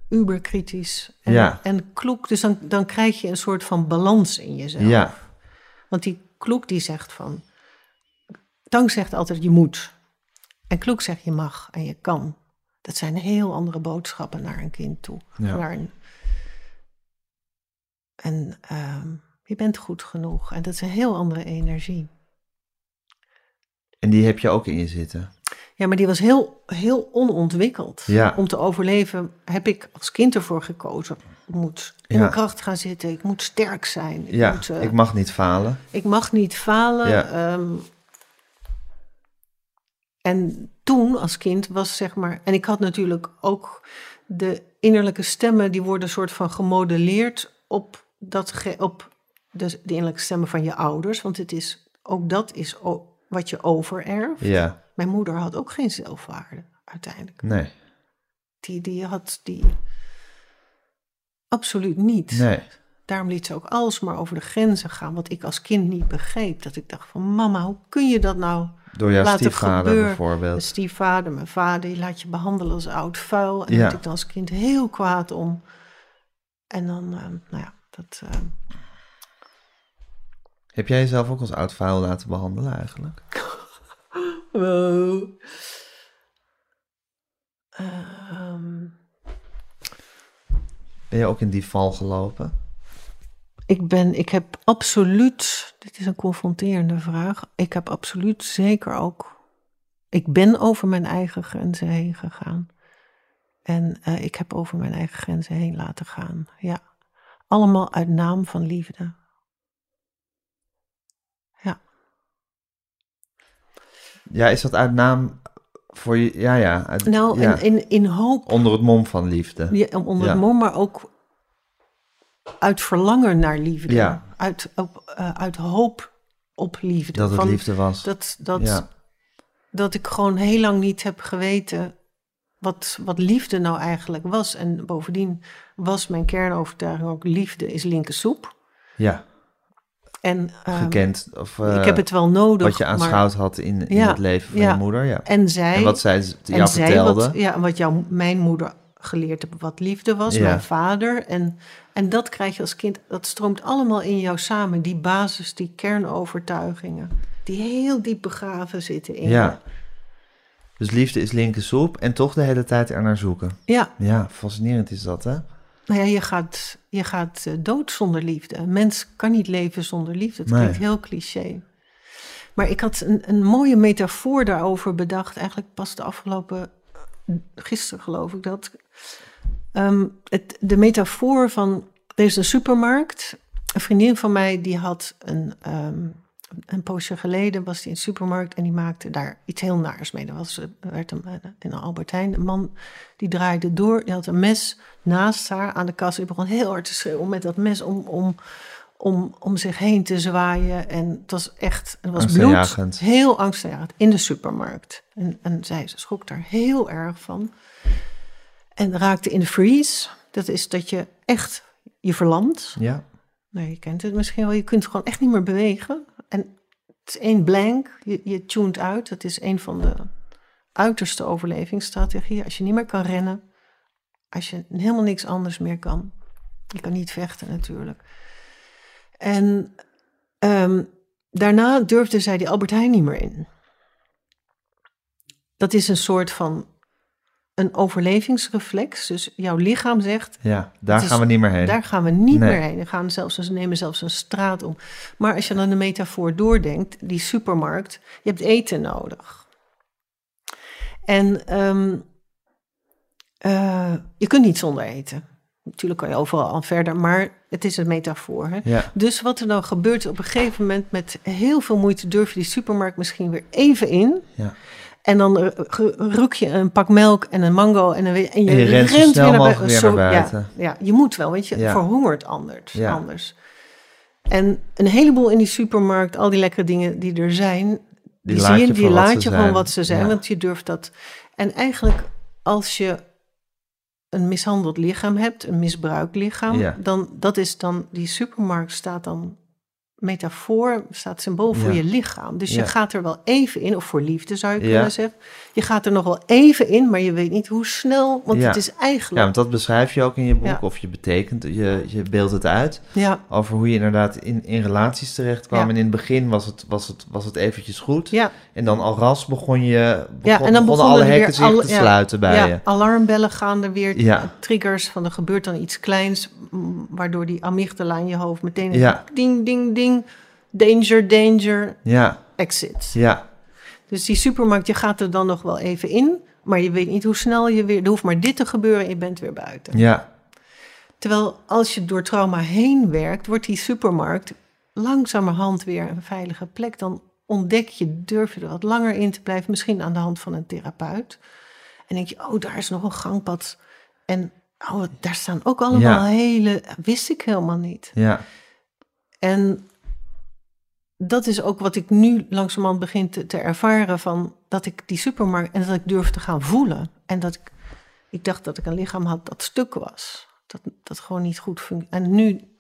uberkritisch. En, Ja. en kloek, dus dan, dan krijg je een soort van balans in jezelf. ja, Want die kloek die zegt van, Tang zegt altijd je moet. En kloek zegt je mag en je kan. Dat zijn heel andere boodschappen naar een kind toe. Ja. Naar een- en ehm, je bent goed genoeg. En dat is een heel andere energie. En die heb je ook in je zitten. Ja, maar die was heel, heel onontwikkeld. Ja. Om te overleven heb ik als kind ervoor gekozen. Ik moet in Ja. mijn kracht gaan zitten. Ik moet sterk zijn. Ik, Ja, moet, eh, ik mag niet falen. ik mag niet falen. Ja. ehm. en toen als kind was zeg maar... En ik had natuurlijk ook de innerlijke stemmen... die worden soort van gemodelleerd op, dat ge- op de, de innerlijke stemmen van je ouders. Want het is, ook dat is wat je overerft. Ja, Mijn moeder had ook geen zelfwaarde uiteindelijk. nee, Die, die had die absoluut niet. nee. Daarom liet ze ook alsmaar over de grenzen gaan, wat ik als kind niet begreep. Dat ik dacht van mama, hoe kun je dat nou? Door jouw Laat het stiefvader gebeuren. Mijn bijvoorbeeld. stiefvader, mijn vader, die laat je behandelen als oud vuil. En Ja. daar werd ik dan als kind heel kwaad om. En dan, eh, nou ja, dat... eh, Heb jij jezelf ook als oud vuil laten behandelen eigenlijk? ehm, Ben je ook in die val gelopen? Ik ben, ik heb absoluut, dit is een confronterende vraag. Ik heb absoluut zeker ook, ik ben over mijn eigen grenzen heen gegaan. En eh, ik heb over mijn eigen grenzen heen laten gaan. Ja, allemaal uit naam van liefde. Ja, is dat uit naam Voor je, ja, ja. uit- Nou, ja. en in, in hoop, Onder het mom van liefde. ja, onder Ja. het mom, maar ook uit verlangen naar liefde. Ja. Uit, op, eh, uit hoop op liefde. Dat het Van- liefde was. Dat, dat, ja. dat ik gewoon heel lang niet heb geweten wat, wat liefde nou eigenlijk was. En bovendien was mijn kernovertuiging ook liefde is linker soep. ja, En ehm, gekend. Of, eh, ik heb het wel nodig. wat je maar- aanschouwd had in, in Ja, het leven van ja. je moeder. Ja. En zij, En wat zij jou en zij vertelde. wat, ja, wat jou, mijn moeder geleerd heeft wat liefde was, Ja. mijn vader. En, en dat krijg je als kind, dat stroomt allemaal in jou samen. Die basis, die kernovertuigingen, die heel diep begraven zitten in Ja. je. Dus liefde is linker soep en toch de hele tijd er naar zoeken. Ja, Ja, fascinerend is dat, hè? Nou ja, je gaat, je gaat eh, dood zonder liefde. Een mens kan niet leven zonder liefde. Het Nee. klinkt heel cliché. Maar ik had een, een mooie metafoor daarover bedacht. Eigenlijk pas de afgelopen, gisteren geloof ik dat. Ehm, het, de metafoor van, er is een supermarkt. Een vriendin van mij die had een, ehm, een poosje geleden was die in de supermarkt en die maakte daar iets heel naars mee. Er was, er werd een, in een Albert Heijn een man die draaide door. Die had een mes naast haar aan de kast. Die begon heel hard te schreeuwen met dat mes om, om, om, om zich heen te zwaaien. En het was echt, het was bloed. Heel angstaanjagend in de supermarkt. En, en zij ze schrok daar heel erg van. En raakte in de freeze. Dat is dat je echt je verlamt. Ja. Nou, je kent het misschien wel. Je kunt gewoon echt niet meer bewegen. En het is één blank. Je, je tuned uit. Dat is een van de uiterste overlevingsstrategieën. Als je niet meer kan rennen. Als je helemaal niks anders meer kan. Je kan niet vechten natuurlijk. En ehm, daarna durfde zij die Albert Heijn niet meer in. Dat is een soort van een overlevingsreflex. Dus jouw lichaam zegt, ja, daar is- gaan we niet meer heen. daar gaan we niet Nee. meer heen. We gaan zelfs, ze nemen zelfs een straat om. Maar als je dan de metafoor doordenkt, die supermarkt, je hebt eten nodig. En ehm, eh, je kunt niet zonder eten. Natuurlijk kan je overal al verder, maar het is een metafoor. Hè? Ja, Dus wat er dan gebeurt, op een gegeven moment met heel veel moeite durf je die supermarkt misschien weer even in. ja. En dan ruk je een pak melk en een mango en, weer, en je, En je rent rent weer naar, weer zo- buiten. Ja, je moet wel, want je Ja. verhongert anders, Ja. anders. En een heleboel in die supermarkt, al die lekkere dingen die er zijn, die, laat zie je, die laat je gewoon wat ze zijn, want je durft dat. En eigenlijk, als je een mishandeld lichaam hebt, een misbruikt lichaam, dan dat is dan die supermarkt staat dan metafoor, staat symbool voor Ja. je lichaam. Dus Ja. je gaat er wel even in, of voor liefde zou je Ja. kunnen zeggen. Je gaat er nog wel even in, maar je weet niet hoe snel, want Ja. het is ja, eigenlijk. want dat beschrijf je ook in je boek, Ja. of je betekent, je, je beeldt het uit. Ja, Over hoe je inderdaad in, in relaties terecht kwam. Ja. En in het begin was het, was, het, was het eventjes goed. ja, En dan al ras begon je, begon, ja, en dan begonnen alle hekken zich te ja, sluiten bij ja, je. alarmbellen gaan er weer, Ja. triggers van er gebeurt dan iets kleins, waardoor die amygdala in je hoofd meteen Ja. ding, ding, danger, danger, Ja, exit. ja, Dus die supermarkt, je gaat er dan nog wel even in, maar je weet niet hoe snel je weer, er hoeft maar dit te gebeuren en je bent weer buiten. ja, Terwijl als je door trauma heen werkt, wordt die supermarkt langzamerhand weer een veilige plek. Dan ontdek je, durf je er wat langer in te blijven, misschien aan de hand van een therapeut. En denk je, oh, daar is nog een gangpad. En oh, daar staan ook allemaal Ja. hele, wist ik helemaal niet. ja, En dat is ook wat ik nu langzamerhand begin te, te ervaren van dat ik die supermarkt en dat ik durf te gaan voelen. En dat ik, ik dacht dat ik een lichaam had dat stuk was. Dat, dat gewoon niet goed functioneert. En nu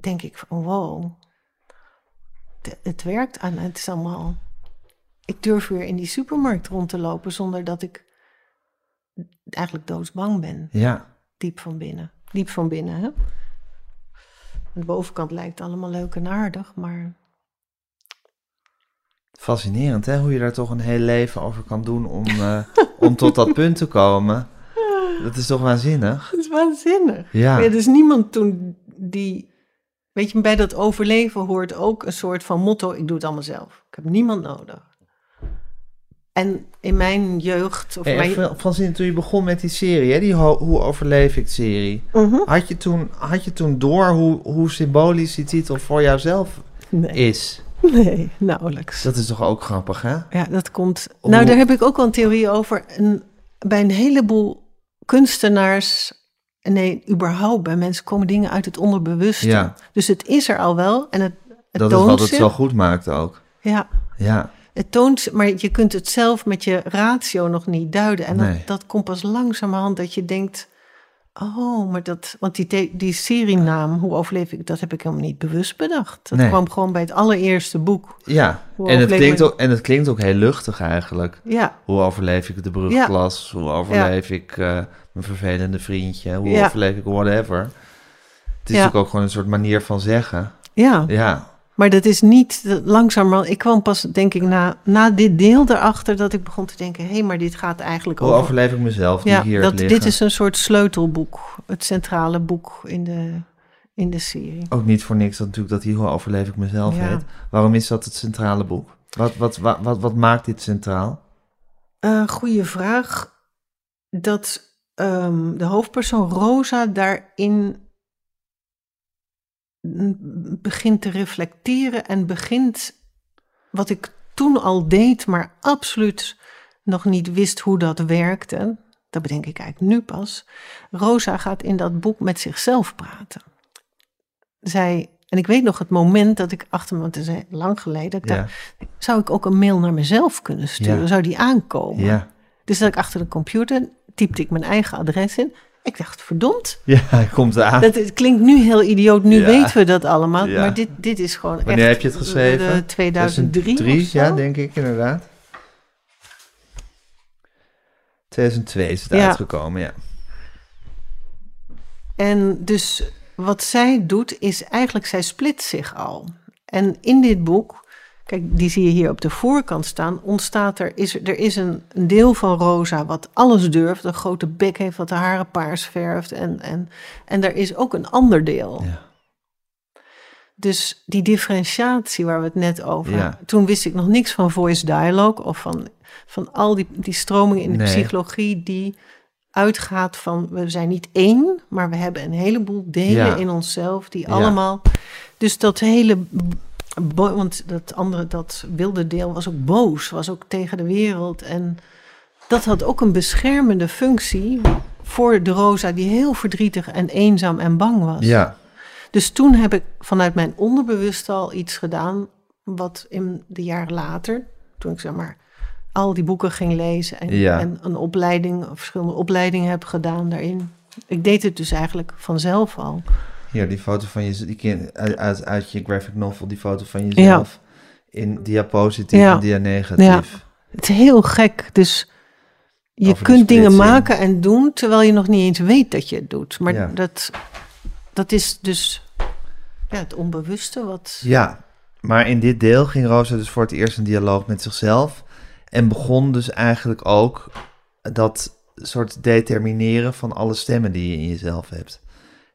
denk ik van wow, het, het werkt en het is allemaal... Ik durf weer in die supermarkt rond te lopen zonder dat ik eigenlijk doodsbang ben. ja. Diep van binnen. Diep van binnen, hè? Aan de bovenkant lijkt het allemaal leuk en aardig, maar Fascinerend, hè? Hoe je daar toch een heel leven over kan doen om, eh, om tot dat punt te komen. Dat is toch waanzinnig? het is waanzinnig. Ja, Ja, er is niemand toen die... Weet je, bij dat overleven hoort ook een soort van motto... ik doe het allemaal zelf. Ik heb niemand nodig. En in mijn jeugd... Of Hey, mijn, even, Francine, toen je begon met die serie, hè, die Ho- Hoe overleef ik serie, Mhm. had, je toen, had je toen door hoe, hoe symbolisch die titel voor jouzelf nee, is? Nee, nauwelijks. Dat is toch ook grappig, hè? Ja, dat komt. Hoe- Nou, daar heb ik ook wel een theorie over. En bij een heleboel kunstenaars. Nee, überhaupt bij mensen komen dingen uit het onderbewuste. Ja. Dus het is er al wel en het, het Dat is wat het zo goed maakt ook. Ja, Ja, het toont maar je kunt het zelf met je ratio nog niet duiden. En Nee. dat, dat komt pas langzamerhand dat je denkt... Oh, maar dat... Want die, die serienaam, hoe overleef ik, dat heb ik helemaal niet bewust bedacht. Dat Nee. kwam gewoon bij het allereerste boek. ja. Hoe En het, klinkt ook, en het klinkt ook heel luchtig eigenlijk. Ja, Hoe overleef ik de brugklas? Hoe overleef ik eh, mijn vervelende vriendje? Hoe overleef ik whatever? Het is natuurlijk ook gewoon een soort manier van zeggen. ja. Ja, Maar dat is niet langzamerhand. Ik kwam pas, denk ik, na, na dit deel erachter dat ik begon te denken: hé, hey, maar dit gaat eigenlijk hoe over. overleef ik mezelf die ja, hier dat, dit is een soort sleutelboek, het centrale boek in de, in de serie. Ook niet voor niks dat natuurlijk dat hier hoe overleef ik mezelf Ja. heet. Waarom is dat het centrale boek? Wat, wat, wat, wat, wat maakt dit centraal? Uh, goeie vraag. Dat ehm, de hoofdpersoon Rosa daarin begint te reflecteren en begint wat ik toen al deed, maar absoluut nog niet wist hoe dat werkte. Dat bedenk ik eigenlijk nu pas. Rosa gaat in dat boek met zichzelf praten. Zij, en ik weet nog het moment dat ik achter me, want het is lang geleden, Ja, zou ik ook een mail naar mezelf kunnen sturen? Ja. Zou die aankomen? ja. Dus dat ik achter de computer typte ik mijn eigen adres in. Ik dacht, verdomd, ja, hij komt eraan. dat, het klinkt nu heel idioot, nu Ja. weten we dat allemaal. Ja. Maar dit, dit is gewoon Wanneer echt heb je het geschreven? de 2003 2003, of zo. ja, denk ik inderdaad. 2002 is het Ja. uitgekomen, ja. En dus wat zij doet, is eigenlijk, zij split zich al. En in dit boek, kijk, die zie je hier op de voorkant staan, ontstaat er, is, er is een, een deel van Rosa wat alles durft, een grote bek heeft, wat de haren paars verft. En, en, en er is ook een ander deel. Ja. Dus die differentiatie waar we het net over Ja. hadden. Toen wist ik nog niks van voice dialogue of van, van al die, die stromingen in de Nee. psychologie die uitgaat van we zijn niet één, maar we hebben een heleboel delen Ja. in onszelf die Ja. allemaal. Dus dat hele. Want dat andere, dat wilde deel was ook boos, was ook tegen de wereld. En dat had ook een beschermende functie voor de Rosa, die heel verdrietig en eenzaam en bang was. Ja, Dus toen heb ik vanuit mijn onderbewust al iets gedaan, wat in de jaren later, toen ik zeg maar al die boeken ging lezen en, Ja. en een opleiding, verschillende opleidingen heb gedaan daarin. Ik deed het dus eigenlijk vanzelf al. Hier die foto van je, die uit, uit, je graphic novel, die foto van jezelf. In dia positief Ja. en dia negatief. Het is heel gek, dus je Over kunt dingen maken en doen terwijl je nog niet eens weet dat je het doet. Maar Ja. dat, dat is dus ja, het onbewuste wat... Ja, maar in dit deel ging Rosa dus voor het eerst een dialoog met zichzelf. En begon dus eigenlijk ook dat soort determineren van alle stemmen die je in jezelf hebt.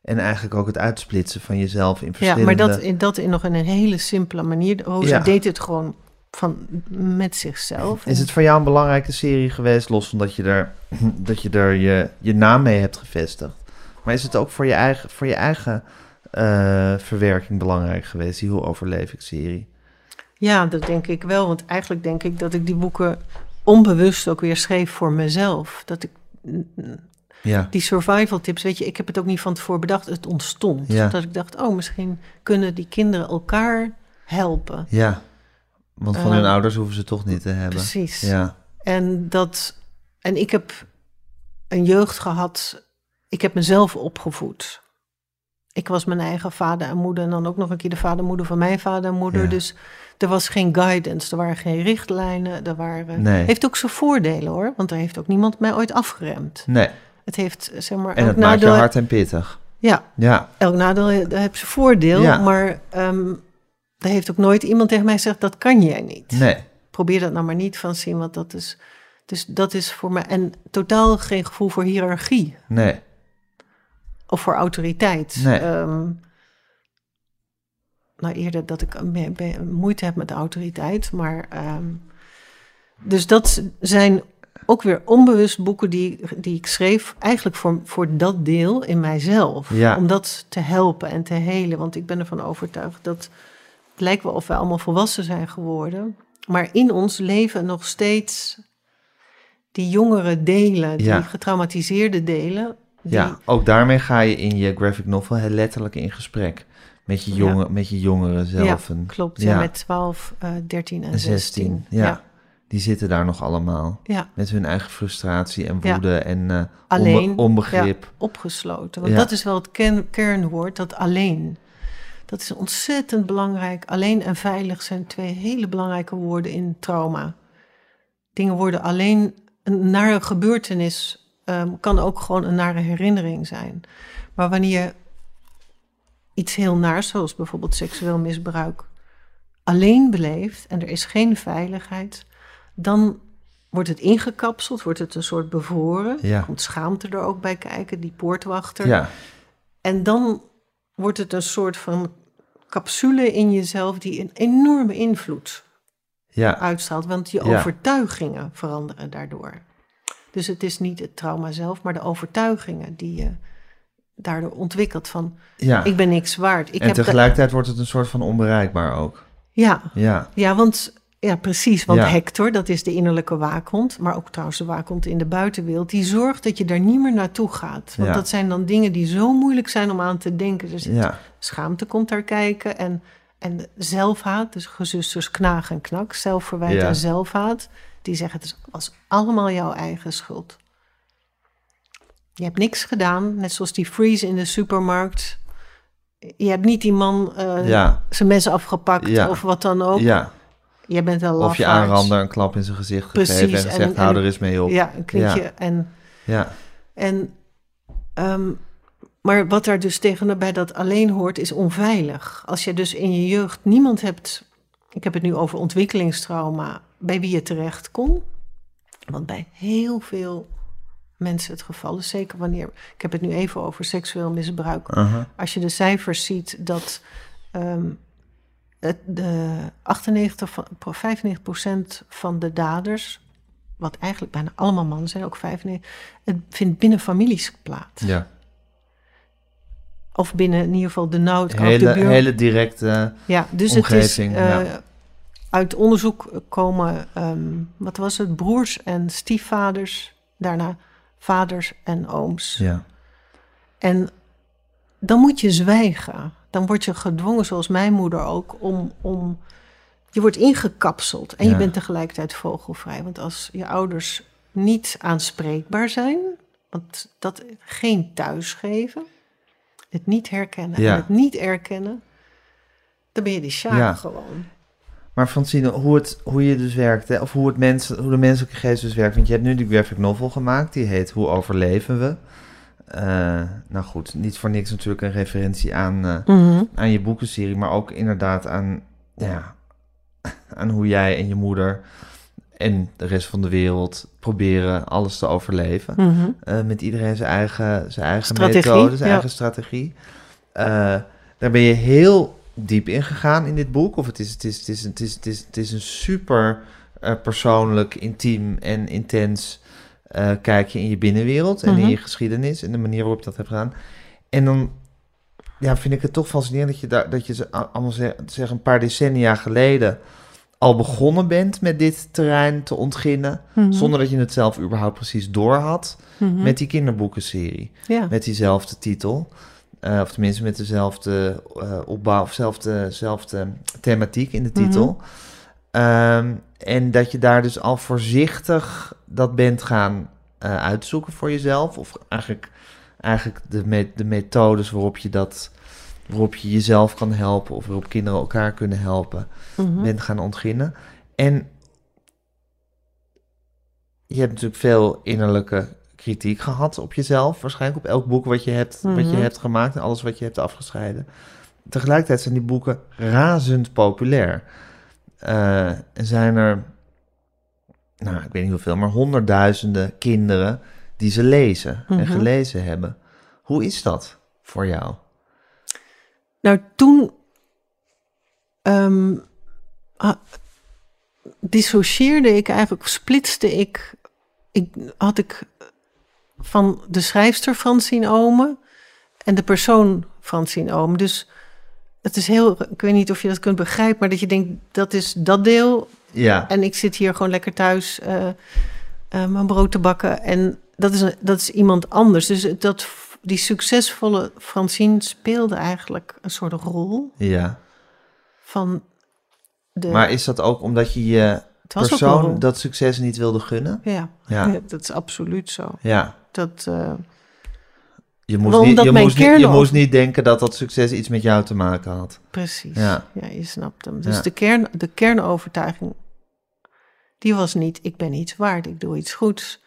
En eigenlijk ook het uitsplitsen van jezelf in Ja, verschillende... maar dat, in- dat in nog in een hele simpele manier. Rosa Ja. deed het gewoon van, met zichzelf. Is het voor jou een belangrijke serie geweest, los van dat je er, dat je, er je, je naam mee hebt gevestigd? Maar is het ook voor je eigen, voor je eigen eh, verwerking belangrijk geweest, die Hoe overleef ik serie? Ja, dat denk ik wel. Want eigenlijk denk ik dat ik die boeken onbewust ook weer schreef voor mezelf. Dat ik Ja, die survival tips, weet je, ik heb het ook niet van tevoren bedacht. Het ontstond. Ja. Dat ik dacht, oh, misschien kunnen die kinderen elkaar helpen. ja. Want van Eh, hun ouders hoeven ze toch niet te hebben. Precies. Ja, En dat. En ik heb een jeugd gehad. Ik heb mezelf opgevoed. Ik was mijn eigen vader en moeder. En dan ook nog een keer de vader en moeder van mijn vader en moeder. Ja. Dus er was geen guidance. Er waren geen richtlijnen. Er waren. Nee. Heeft ook zijn voordelen hoor. Want er heeft ook niemand mij ooit afgeremd. nee. Het heeft zeg maar. En het maakt je hard en pittig. Ja, Ja, elk nadeel he- heeft zijn voordeel. Ja. Maar er heeft ook nooit iemand tegen mij gezegd: dat kan jij niet nee. probeer dat nou maar niet van zien, want dat is. Dus dat is voor mij. En totaal geen gevoel voor hiërarchie Nee. of voor autoriteit. Nee. Ehm, nou, eerder dat ik moeite heb met autoriteit. Maar. ehm, dus dat zijn ook weer onbewust boeken die, die ik schreef, eigenlijk voor, voor dat deel in mijzelf. Ja. Om dat te helpen en te helen. Want ik ben ervan overtuigd dat Het lijkt wel of wij allemaal volwassen zijn geworden. Maar in ons leven nog steeds die jongere delen, die Ja. getraumatiseerde delen. Die, Ja, ook daarmee ga je in je graphic novel letterlijk in gesprek. Met je, jonge, met je jongeren zelf. Ja, klopt. Ja, met 12, eh 13 en en 16. 16. Ja. Die zitten daar nog allemaal. ja. Met hun eigen frustratie en Ja. woede en eh, Alleen, onbe- onbegrip. opgesloten. Want dat is wel het kern, kernwoord, dat alleen. Dat is ontzettend belangrijk. Alleen en veilig zijn twee hele belangrijke woorden in trauma. Dingen worden alleen... Een nare gebeurtenis ehm, kan ook gewoon een nare herinnering zijn. Maar wanneer je iets heel naars, zoals bijvoorbeeld seksueel misbruik... alleen beleeft en er is geen veiligheid... dan wordt het ingekapseld, wordt het een soort bevroren. Ja. Komt schaamte er ook bij kijken, die poortwachter. Ja, En dan wordt het een soort van capsule in jezelf die een enorme invloed ja, uitstraalt. Want je Ja. overtuigingen veranderen daardoor. Dus het is niet het trauma zelf, maar de overtuigingen die je daardoor ontwikkelt van ja. ik ben niks waard. Ik en heb tegelijkertijd wordt het een soort van onbereikbaar ook. ja, Ja, ja, want ja, precies. Want Ja. Hector, dat is de innerlijke waakhond, maar ook trouwens de waakhond in de buitenwereld, die zorgt dat je daar niet meer naartoe gaat. Want Ja. dat zijn dan dingen die zo moeilijk zijn om aan te denken. Dus ja, schaamte komt daar kijken en, en zelfhaat, dus gezusters knaag en knak, zelfverwijt en zelfhaat, die zeggen het was allemaal jouw eigen schuld. Je hebt niks gedaan, net zoals die freeze in de supermarkt. Je hebt niet die man eh, zijn mes afgepakt of wat dan ook. ja. Je bent wel Of je aanrander een klap in zijn gezicht gegeven en en- gezegd, en- hou er eens mee op. Ja, een knietje. En, Ja, en, ehm, maar wat daar dus tegen bij dat alleen hoort, is onveilig. Als je dus in je jeugd niemand hebt, ik heb het nu over ontwikkelingstrauma, bij wie je terecht kon. Want bij heel veel mensen het geval is, zeker wanneer, ik heb het nu even over seksueel misbruik. Als je de cijfers ziet dat ehm, de 98 van, 95% van de daders, wat eigenlijk bijna allemaal mannen zijn, ook 95, het vindt binnen families plaats. ja. Of binnen in ieder geval de nauw, het Hele, hele directe, ja, dus omgeving, het is eh, ja. uit onderzoek komen, ehm, wat was het, broers en stiefvaders, daarna vaders en ooms. ja, En dan moet je zwijgen. Dan word je gedwongen, zoals mijn moeder ook, om. om je wordt ingekapseld en Ja. je bent tegelijkertijd vogelvrij. Want als je ouders niet aanspreekbaar zijn, want dat geen thuisgeven, het niet herkennen Ja. en het niet erkennen, dan ben je die sjaak Ja. gewoon. Maar Francine, hoe, het, hoe je dus werkt, hè, of hoe, het mensen, hoe de menselijke geest dus werkt. Want je hebt nu die graphic novel gemaakt, die heet Hoe overleven we? Eh, nou goed, niet voor niks natuurlijk een referentie aan, eh, aan je boekenserie, maar ook inderdaad aan, ja, aan hoe jij en je moeder en de rest van de wereld proberen alles te overleven. Mhm. Eh, met iedereen zijn eigen, zijn eigen Strategie, methode, zijn ja. eigen strategie. Daar ben je heel diep in gegaan in dit boek. Of het is, het is, het is, het is, het is, het is een super persoonlijk, intiem en intens eh, kijkje in je binnenwereld en in Mhm. je geschiedenis en de manier waarop je dat hebt gedaan. En dan ja, vind ik het toch fascinerend dat je, daar, dat je ze allemaal zeg, zeg een paar decennia geleden al begonnen bent met dit terrein te ontginnen, Mhm. zonder dat je het zelf überhaupt precies door had Mhm. met die kinderboekenserie. ja. Met diezelfde titel. Eh, of tenminste met dezelfde eh, opbouw of dezelfde, dezelfde thematiek in de titel. Ehm, en dat je daar dus al voorzichtig dat bent gaan eh, uitzoeken voor jezelf. Of eigenlijk, eigenlijk de, me- de methodes waarop je dat waarop je jezelf kan helpen of waarop kinderen elkaar kunnen helpen, Mhm. bent gaan ontginnen. En je hebt natuurlijk veel innerlijke kritiek gehad op jezelf, waarschijnlijk op elk boek wat je hebt, wat je Mhm. hebt gemaakt en alles wat je hebt afgescheiden. Tegelijkertijd zijn die boeken razend populair. En zijn er, nou, ik weet niet hoeveel, maar honderdduizenden kinderen die ze lezen en Mhm. gelezen hebben. Hoe is dat voor jou? Nou, toen ah, dissocieerde ik eigenlijk, splitste ik, ik, had ik van de schrijfster Francine Omen en de persoon Francine Omen. Dus het is heel, ik weet niet of je dat kunt begrijpen, maar dat je denkt, dat is dat deel. Ja, En ik zit hier gewoon lekker thuis eh, eh, mijn brood te bakken. En dat is, dat is iemand anders. Dus dat, die succesvolle Francine speelde eigenlijk een soort rol ja. van de... Maar is dat ook omdat je je een persoon dat succes niet wilde gunnen? Ja. Ja. Ja, dat is absoluut zo. Ja. Dat, eh, Je moest, niet, je, mijn moest niet, je moest niet denken dat dat succes iets met jou te maken had. precies. Ja. Ja. je snapt hem. Dus Ja. de, kern, de kernovertuiging, die was niet, ik ben iets waard, ik doe iets goeds.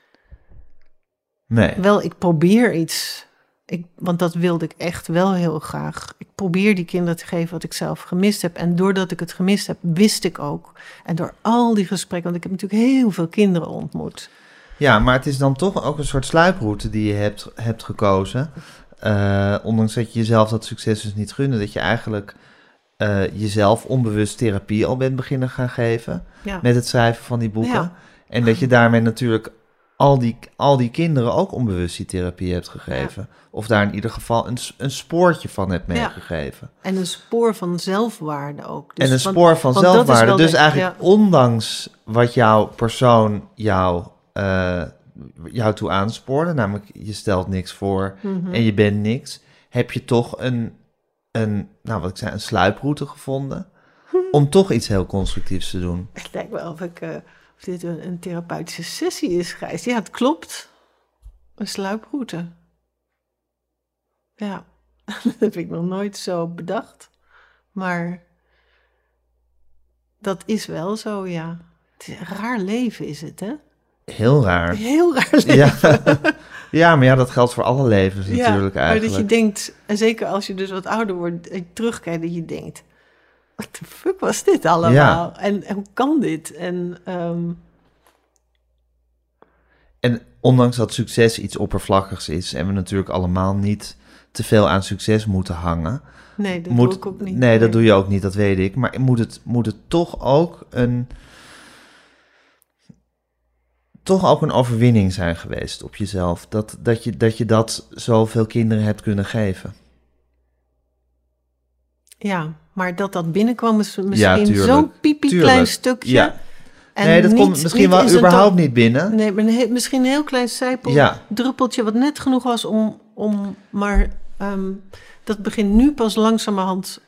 Nee. Wel, ik probeer iets. Ik, want dat wilde ik echt wel heel graag. Ik probeer die kinderen te geven wat ik zelf gemist heb. En doordat ik het gemist heb, wist ik ook. En door al die gesprekken, want ik heb natuurlijk heel veel kinderen ontmoet. Ja, maar het is dan toch ook een soort sluiproute die je hebt, hebt gekozen. Eh, ondanks dat je jezelf dat succes dus niet gunde. Dat je eigenlijk eh, jezelf onbewust therapie al bent beginnen gaan geven. Ja, Met het schrijven van die boeken. Ja. En dat je daarmee natuurlijk al die, al die kinderen ook onbewust die therapie hebt gegeven. Of daar in ieder geval een, een spoortje van hebt Ja. meegegeven. en een spoor van zelfwaarde ook. Dus en een want- spoor van zelfwaarde. Dus eigenlijk ondanks wat jouw persoon jou, eh, jou toe aanspoorde, namelijk je stelt niks voor Mhm. en je bent niks, heb je toch een, een, nou wat ik zei, een sluiproute gevonden om toch iets heel constructiefs te doen. Het lijkt wel of, ik, eh, of dit een, een therapeutische sessie is, Gijs. Ja, het klopt. Een sluiproute. Ja, dat heb ik nog nooit zo bedacht. Maar dat is wel zo, ja. Het is een raar leven, is het, hè? Heel raar. Heel raar leven. Ja. ja, maar ja, dat geldt voor alle levens Ja, natuurlijk maar eigenlijk. dat je denkt, en zeker als je dus wat ouder wordt, terugkijkt, dat je denkt, wat de fuck was dit allemaal? En, en hoe kan dit? En ehm, En ondanks dat succes iets oppervlakkigs is en we natuurlijk allemaal niet te veel aan succes moeten hangen. nee, dat moet, doe ik ook niet. Nee, dat doe je ook niet, dat weet ik. Maar moet het, moet het toch ook een. Toch ook een overwinning zijn geweest op jezelf. Dat, dat, je, dat je dat zoveel kinderen hebt kunnen geven. Ja, maar dat dat binnenkwam is Ja, misschien tuurlijk. zo'n piepie stukje. Ja. En nee, dat niet- komt misschien wel überhaupt niet binnen. Nee, maar een misschien een heel klein zijpel, Ja. druppeltje wat net genoeg was om, om maar ehm, dat begint nu pas langzamerhand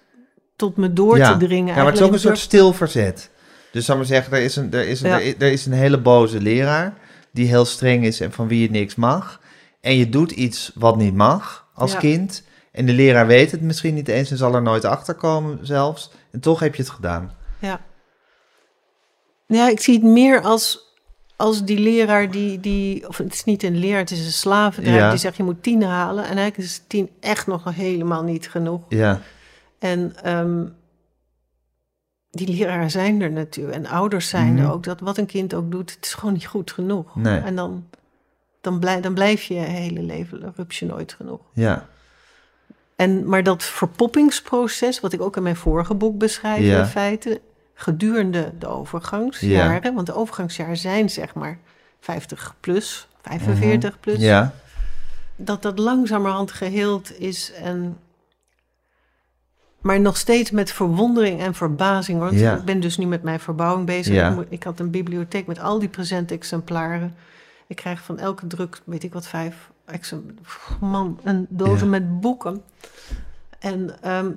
tot me door ja. te dringen. Ja, maar het is ook een soort stil verzet. Dus zal ik maar zeggen, er is, een, er, is een, Ja. er, is, er is een hele boze leraar die heel streng is en van wie je niks mag. En je doet iets wat niet mag als Ja. kind. En de leraar weet het misschien niet eens en zal er nooit achter komen zelfs. En toch heb je het gedaan. Ja. Ja, ik zie het meer als, als die leraar die, die... Of het is niet een leraar, het is een. Ja. Die zegt, je moet tien halen. En eigenlijk is tien echt nog helemaal niet genoeg. Ja, En ehm, die leraren zijn er natuurlijk. En ouders zijn Mhm. er ook. Dat wat een kind ook doet, het is gewoon niet goed genoeg. Nee. En dan, dan, blijf, dan blijf je hele leven, rup je nooit genoeg. ja, En, maar dat verpoppingsproces, wat ik ook in mijn vorige boek beschrijf Ja. in feite, gedurende de overgangsjaren, want de overgangsjaren zijn zeg maar 50 plus, 45 plus, Mhm. ja, dat dat langzamerhand geheeld is en maar nog steeds met verwondering en verbazing. Want Ja. ik ben dus nu met mijn verbouwing bezig. Ja. Ik, moet- ik had een bibliotheek met al die present exemplaren. Ik krijg van elke druk, weet ik wat, vijf exem- man, een dozen Ja. met boeken. En ehm,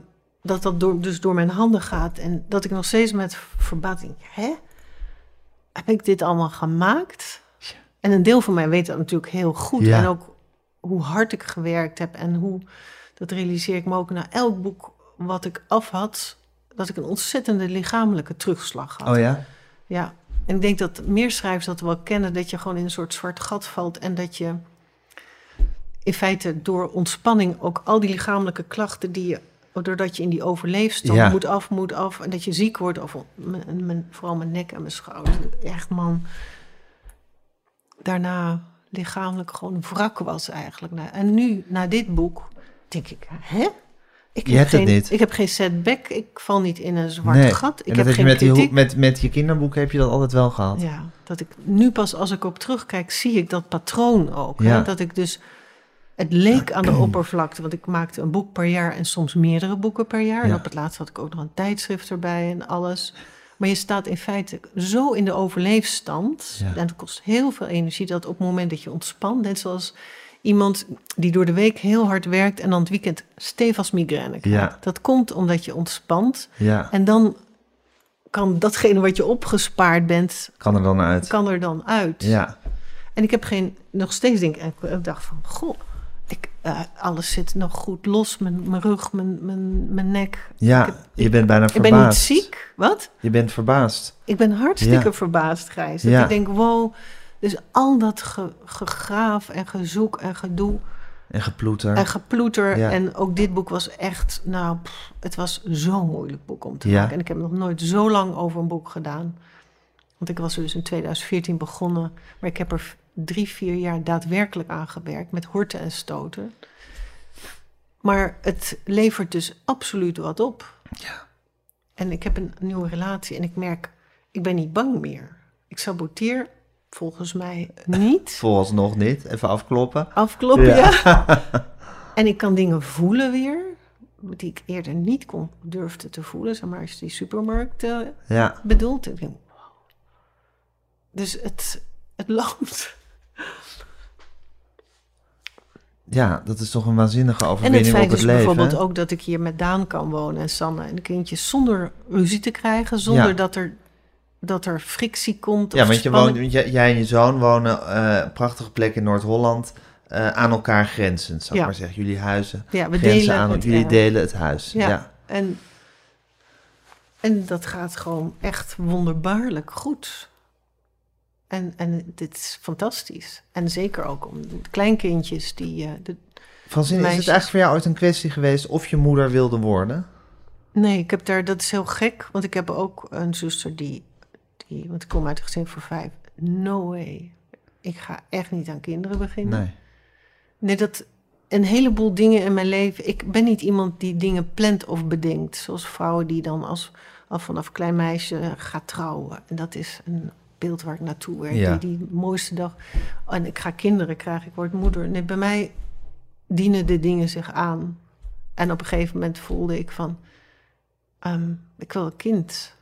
dat dat door, dus door mijn handen gaat. En dat ik nog steeds met verbazing, hè? Heb ik dit allemaal gemaakt? En een deel van mij weet dat natuurlijk heel goed. En ook hoe hard ik gewerkt heb en hoe, dat realiseer ik me ook na elk boek wat ik af had, dat ik een ontzettende lichamelijke terugslag had. oh ja, Ja, en ik denk dat meer schrijvers dat wel kennen, dat je gewoon in een soort zwart gat valt en dat je in feite door ontspanning ook al die lichamelijke klachten die je, doordat je in die overleefstand Ja. moet af, moet af en dat je ziek wordt, of mijn, mijn- vooral mijn nek en mijn schouder, echt man, daarna lichamelijk gewoon wrak was eigenlijk. Nou, En nu, na dit boek, denk ik, hè? Ik Je hebt het geen, niet. Ik heb geen setback, ik val niet in een zwart nee. gat. Ik en dat heb heb je met, die, kritiek. met, met je kinderboeken heb je dat altijd wel gehad. Ja, dat ik nu pas als ik op terugkijk, zie ik dat patroon ook. Ja. Hè? Dat ik dus. het leek aan de oppervlakte, want ik maakte een boek per jaar en soms meerdere boeken per jaar. En op het laatst had ik ook nog een tijdschrift erbij en alles. Maar je staat in feite zo in de overleefstand. Ja. En het kost heel veel energie dat op het moment dat je ontspant, net zoals iemand die door de week heel hard werkt en dan het weekend stevast migraine krijgt. Ja. Dat komt omdat je ontspant. Ja, En dan kan datgene wat je opgespaard bent, kan er dan uit. kan er dan uit. Ja, En ik heb geen, nog steeds denk ik, ik dacht van, goh, ik, eh, alles zit nog goed los. Mijn, mijn rug, mijn, mijn, mijn nek. Ik, ja heb- je bent bijna ik verbaasd. ben niet ziek. Wat? Je bent verbaasd. Ik ben hartstikke Ja. verbaasd, Gijs. Dat Ja. ik denk, wow, dus al dat ge, gegraaf en gezoek en gedoe En geploeter. en geploeter. Ja. En ook dit boek was echt, nou, pff, het was zo'n moeilijk boek om te Ja. maken. En ik heb nog nooit zo lang over een boek gedaan. Want ik was er dus in 2014 begonnen. Maar ik heb er drie, vier jaar daadwerkelijk aan gewerkt. Met horten en stoten. Maar het levert dus absoluut wat op. Ja. En ik heb een nieuwe relatie. En ik merk, ik ben niet bang meer. Ik saboteer volgens mij niet. Vooralsnog niet. Even afkloppen. Afkloppen, Ja. ja. en ik kan dingen voelen weer. Die ik eerder niet kon, durfde te voelen. Zeg maar als je die supermarkt eh, Ja, bedoelt. Ik denk, wow. Dus het, het loopt. ja, dat is toch een waanzinnige En het overwinning feit op het is leven. bijvoorbeeld ook dat ik hier met Daan kan wonen en Sanne en de kindjes zonder ruzie te krijgen, zonder Ja. dat, er, dat er frictie komt. Ja, want je woont, jij, jij en je zoon wonen een prachtige plek in Noord-Holland. eh, aan elkaar grenzend, zou ik Ja. maar zeggen. Jullie huizen Ja, we grenzen delen aan, het jullie delen het huis. Ja. Ja. En, en dat gaat gewoon echt wonderbaarlijk goed. En, en dit is fantastisch. En zeker ook om de kleinkindjes die... eh, de, Francine, is het eigenlijk voor jou ooit een kwestie geweest of je moeder wilde worden? nee, ik heb daar... Dat is heel gek, want ik heb ook een zuster die... want ik kom uit een gezin voor vijf. No way. Ik ga echt niet aan kinderen beginnen. Nee. Nee, dat een heleboel dingen in mijn leven. Ik ben niet iemand die dingen plant of bedenkt. Zoals vrouwen die dan als, al vanaf klein meisje gaat trouwen. En dat is een beeld waar ik naartoe werk. Ja. Die, die mooiste dag. En ik ga kinderen krijgen, ik word moeder. Nee, bij mij dienen de dingen zich aan. En op een gegeven moment voelde ik van... ehm, ik wil een kind.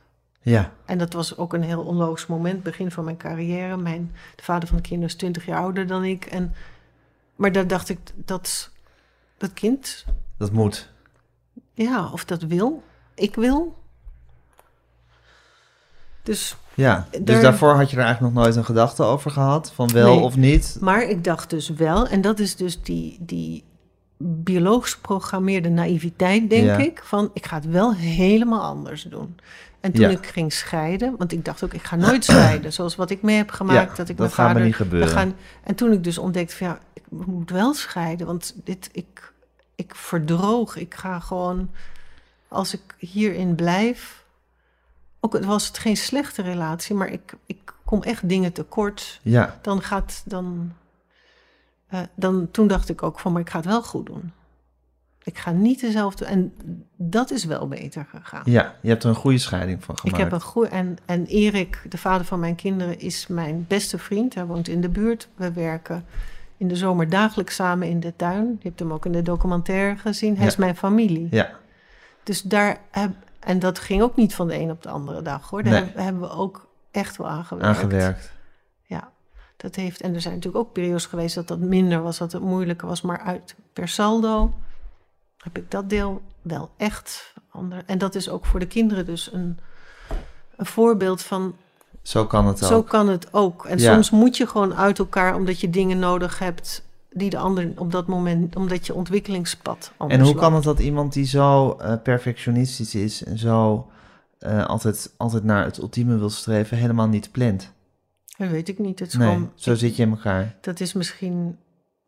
Ja, En dat was ook een heel onlogisch moment, begin van mijn carrière. Mijn, de vader van de kinderen is 20 jaar ouder dan ik. En, maar daar dacht ik, dat, dat kind, dat moet. ja, of dat wil. Ik wil. Dus, Ja, dus Daar- daarvoor had je er eigenlijk nog nooit een gedachte over gehad? Van wel Nee. of niet? maar ik dacht dus wel, en dat is dus die, die biologisch geprogrammeerde naïviteit, denk Ja. ik. Van, ik ga het wel helemaal anders doen. En toen Ja. ik ging scheiden, want ik dacht ook, ik ga nooit scheiden. Zoals wat ik mee heb gemaakt, Ja, dat ik dat mijn gaat me vader... niet gebeuren. Gaan, en toen ik dus ontdekte van ja, ik moet wel scheiden, want dit, ik, ik verdroog. Ik ga gewoon, als ik hierin blijf, ook was het geen slechte relatie, maar ik, ik kom echt dingen tekort. Ja, Dan gaat, dan, eh, dan, toen dacht ik ook van, maar ik ga het wel goed doen. Ik ga niet dezelfde, en dat is wel beter gegaan. ja, je hebt er een goede scheiding van Ik gemaakt. heb een goede. En, en Erik, de vader van mijn kinderen, is mijn beste vriend. Hij woont in de buurt. We werken in de zomer dagelijks samen in de tuin. Je hebt hem ook in de documentaire gezien. Hij Ja. is mijn familie. Ja, Dus daar heb, en dat ging ook niet van de een op de andere dag hoor. Daar Nee. hebben we ook echt wel aan gewerkt. aangewerkt. Ja, dat heeft. En er zijn natuurlijk ook periodes geweest dat dat minder was, dat het moeilijker was. Maar uit per saldo heb ik dat deel wel echt ander. En dat is ook voor de kinderen dus een, een voorbeeld van Zo kan het ook. zo kan het ook. En Ja. soms moet je gewoon uit elkaar omdat je dingen nodig hebt die de ander op dat moment, omdat je ontwikkelingspad anders En hoe loopt. kan het dat iemand die zo eh, perfectionistisch is en zo eh, altijd, altijd naar het ultieme wil streven, helemaal niet plant? Dat weet ik niet. Het is Nee, gewoon, zo zit je in elkaar. dat is misschien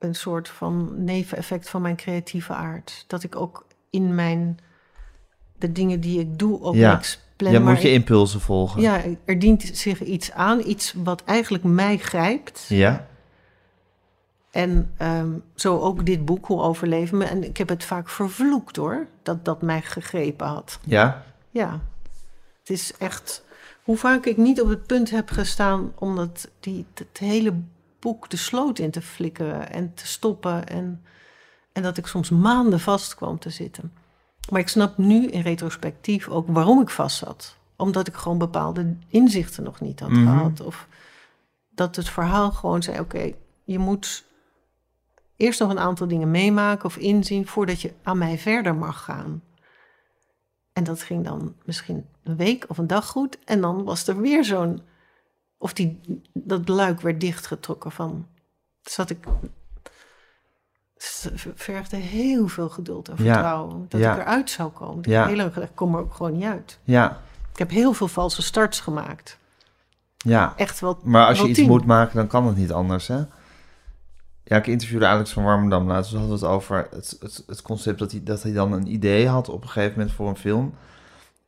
een soort van neveneffect van mijn creatieve aard. Dat ik ook in mijn de dingen die ik doe ook Ja. niks plan. Maar moet je ik- impulsen volgen. ja, er dient zich iets aan, iets wat eigenlijk mij grijpt. Ja? En ehm, zo ook dit boek, Hoe overleven me. En ik heb het vaak vervloekt hoor, dat dat mij gegrepen had. Ja? Ja, het is echt... Hoe vaak ik niet op het punt heb gestaan... omdat die, het hele boek de sloot in te flikkeren en te stoppen. En, en dat ik soms maanden vast kwam te zitten. Maar ik snap nu in retrospectief ook waarom ik vast zat. Omdat ik gewoon bepaalde inzichten nog niet had Mhm. gehad. Of dat het verhaal gewoon zei: oké, je moet eerst nog een aantal dingen meemaken of inzien voordat je aan mij verder mag gaan. En dat ging dan misschien een week of een dag goed. En dan was er weer zo'n. Of die, dat luik werd dichtgetrokken van. Zat ik. het vergde heel veel geduld en vertrouwen. Dat ik eruit zou komen. Ik Ja. heb heel lang gedacht, ik kom er ook gewoon niet uit. Ja, Ik heb heel veel valse starts gemaakt. ja. Echt wel. Maar als je iets tien. moet maken, dan kan het niet anders, hè? Ja, ik interviewde Alex van Warmerdam laatst. We hadden het over het, het, het concept dat hij, dat hij dan een idee had op een gegeven moment voor een film.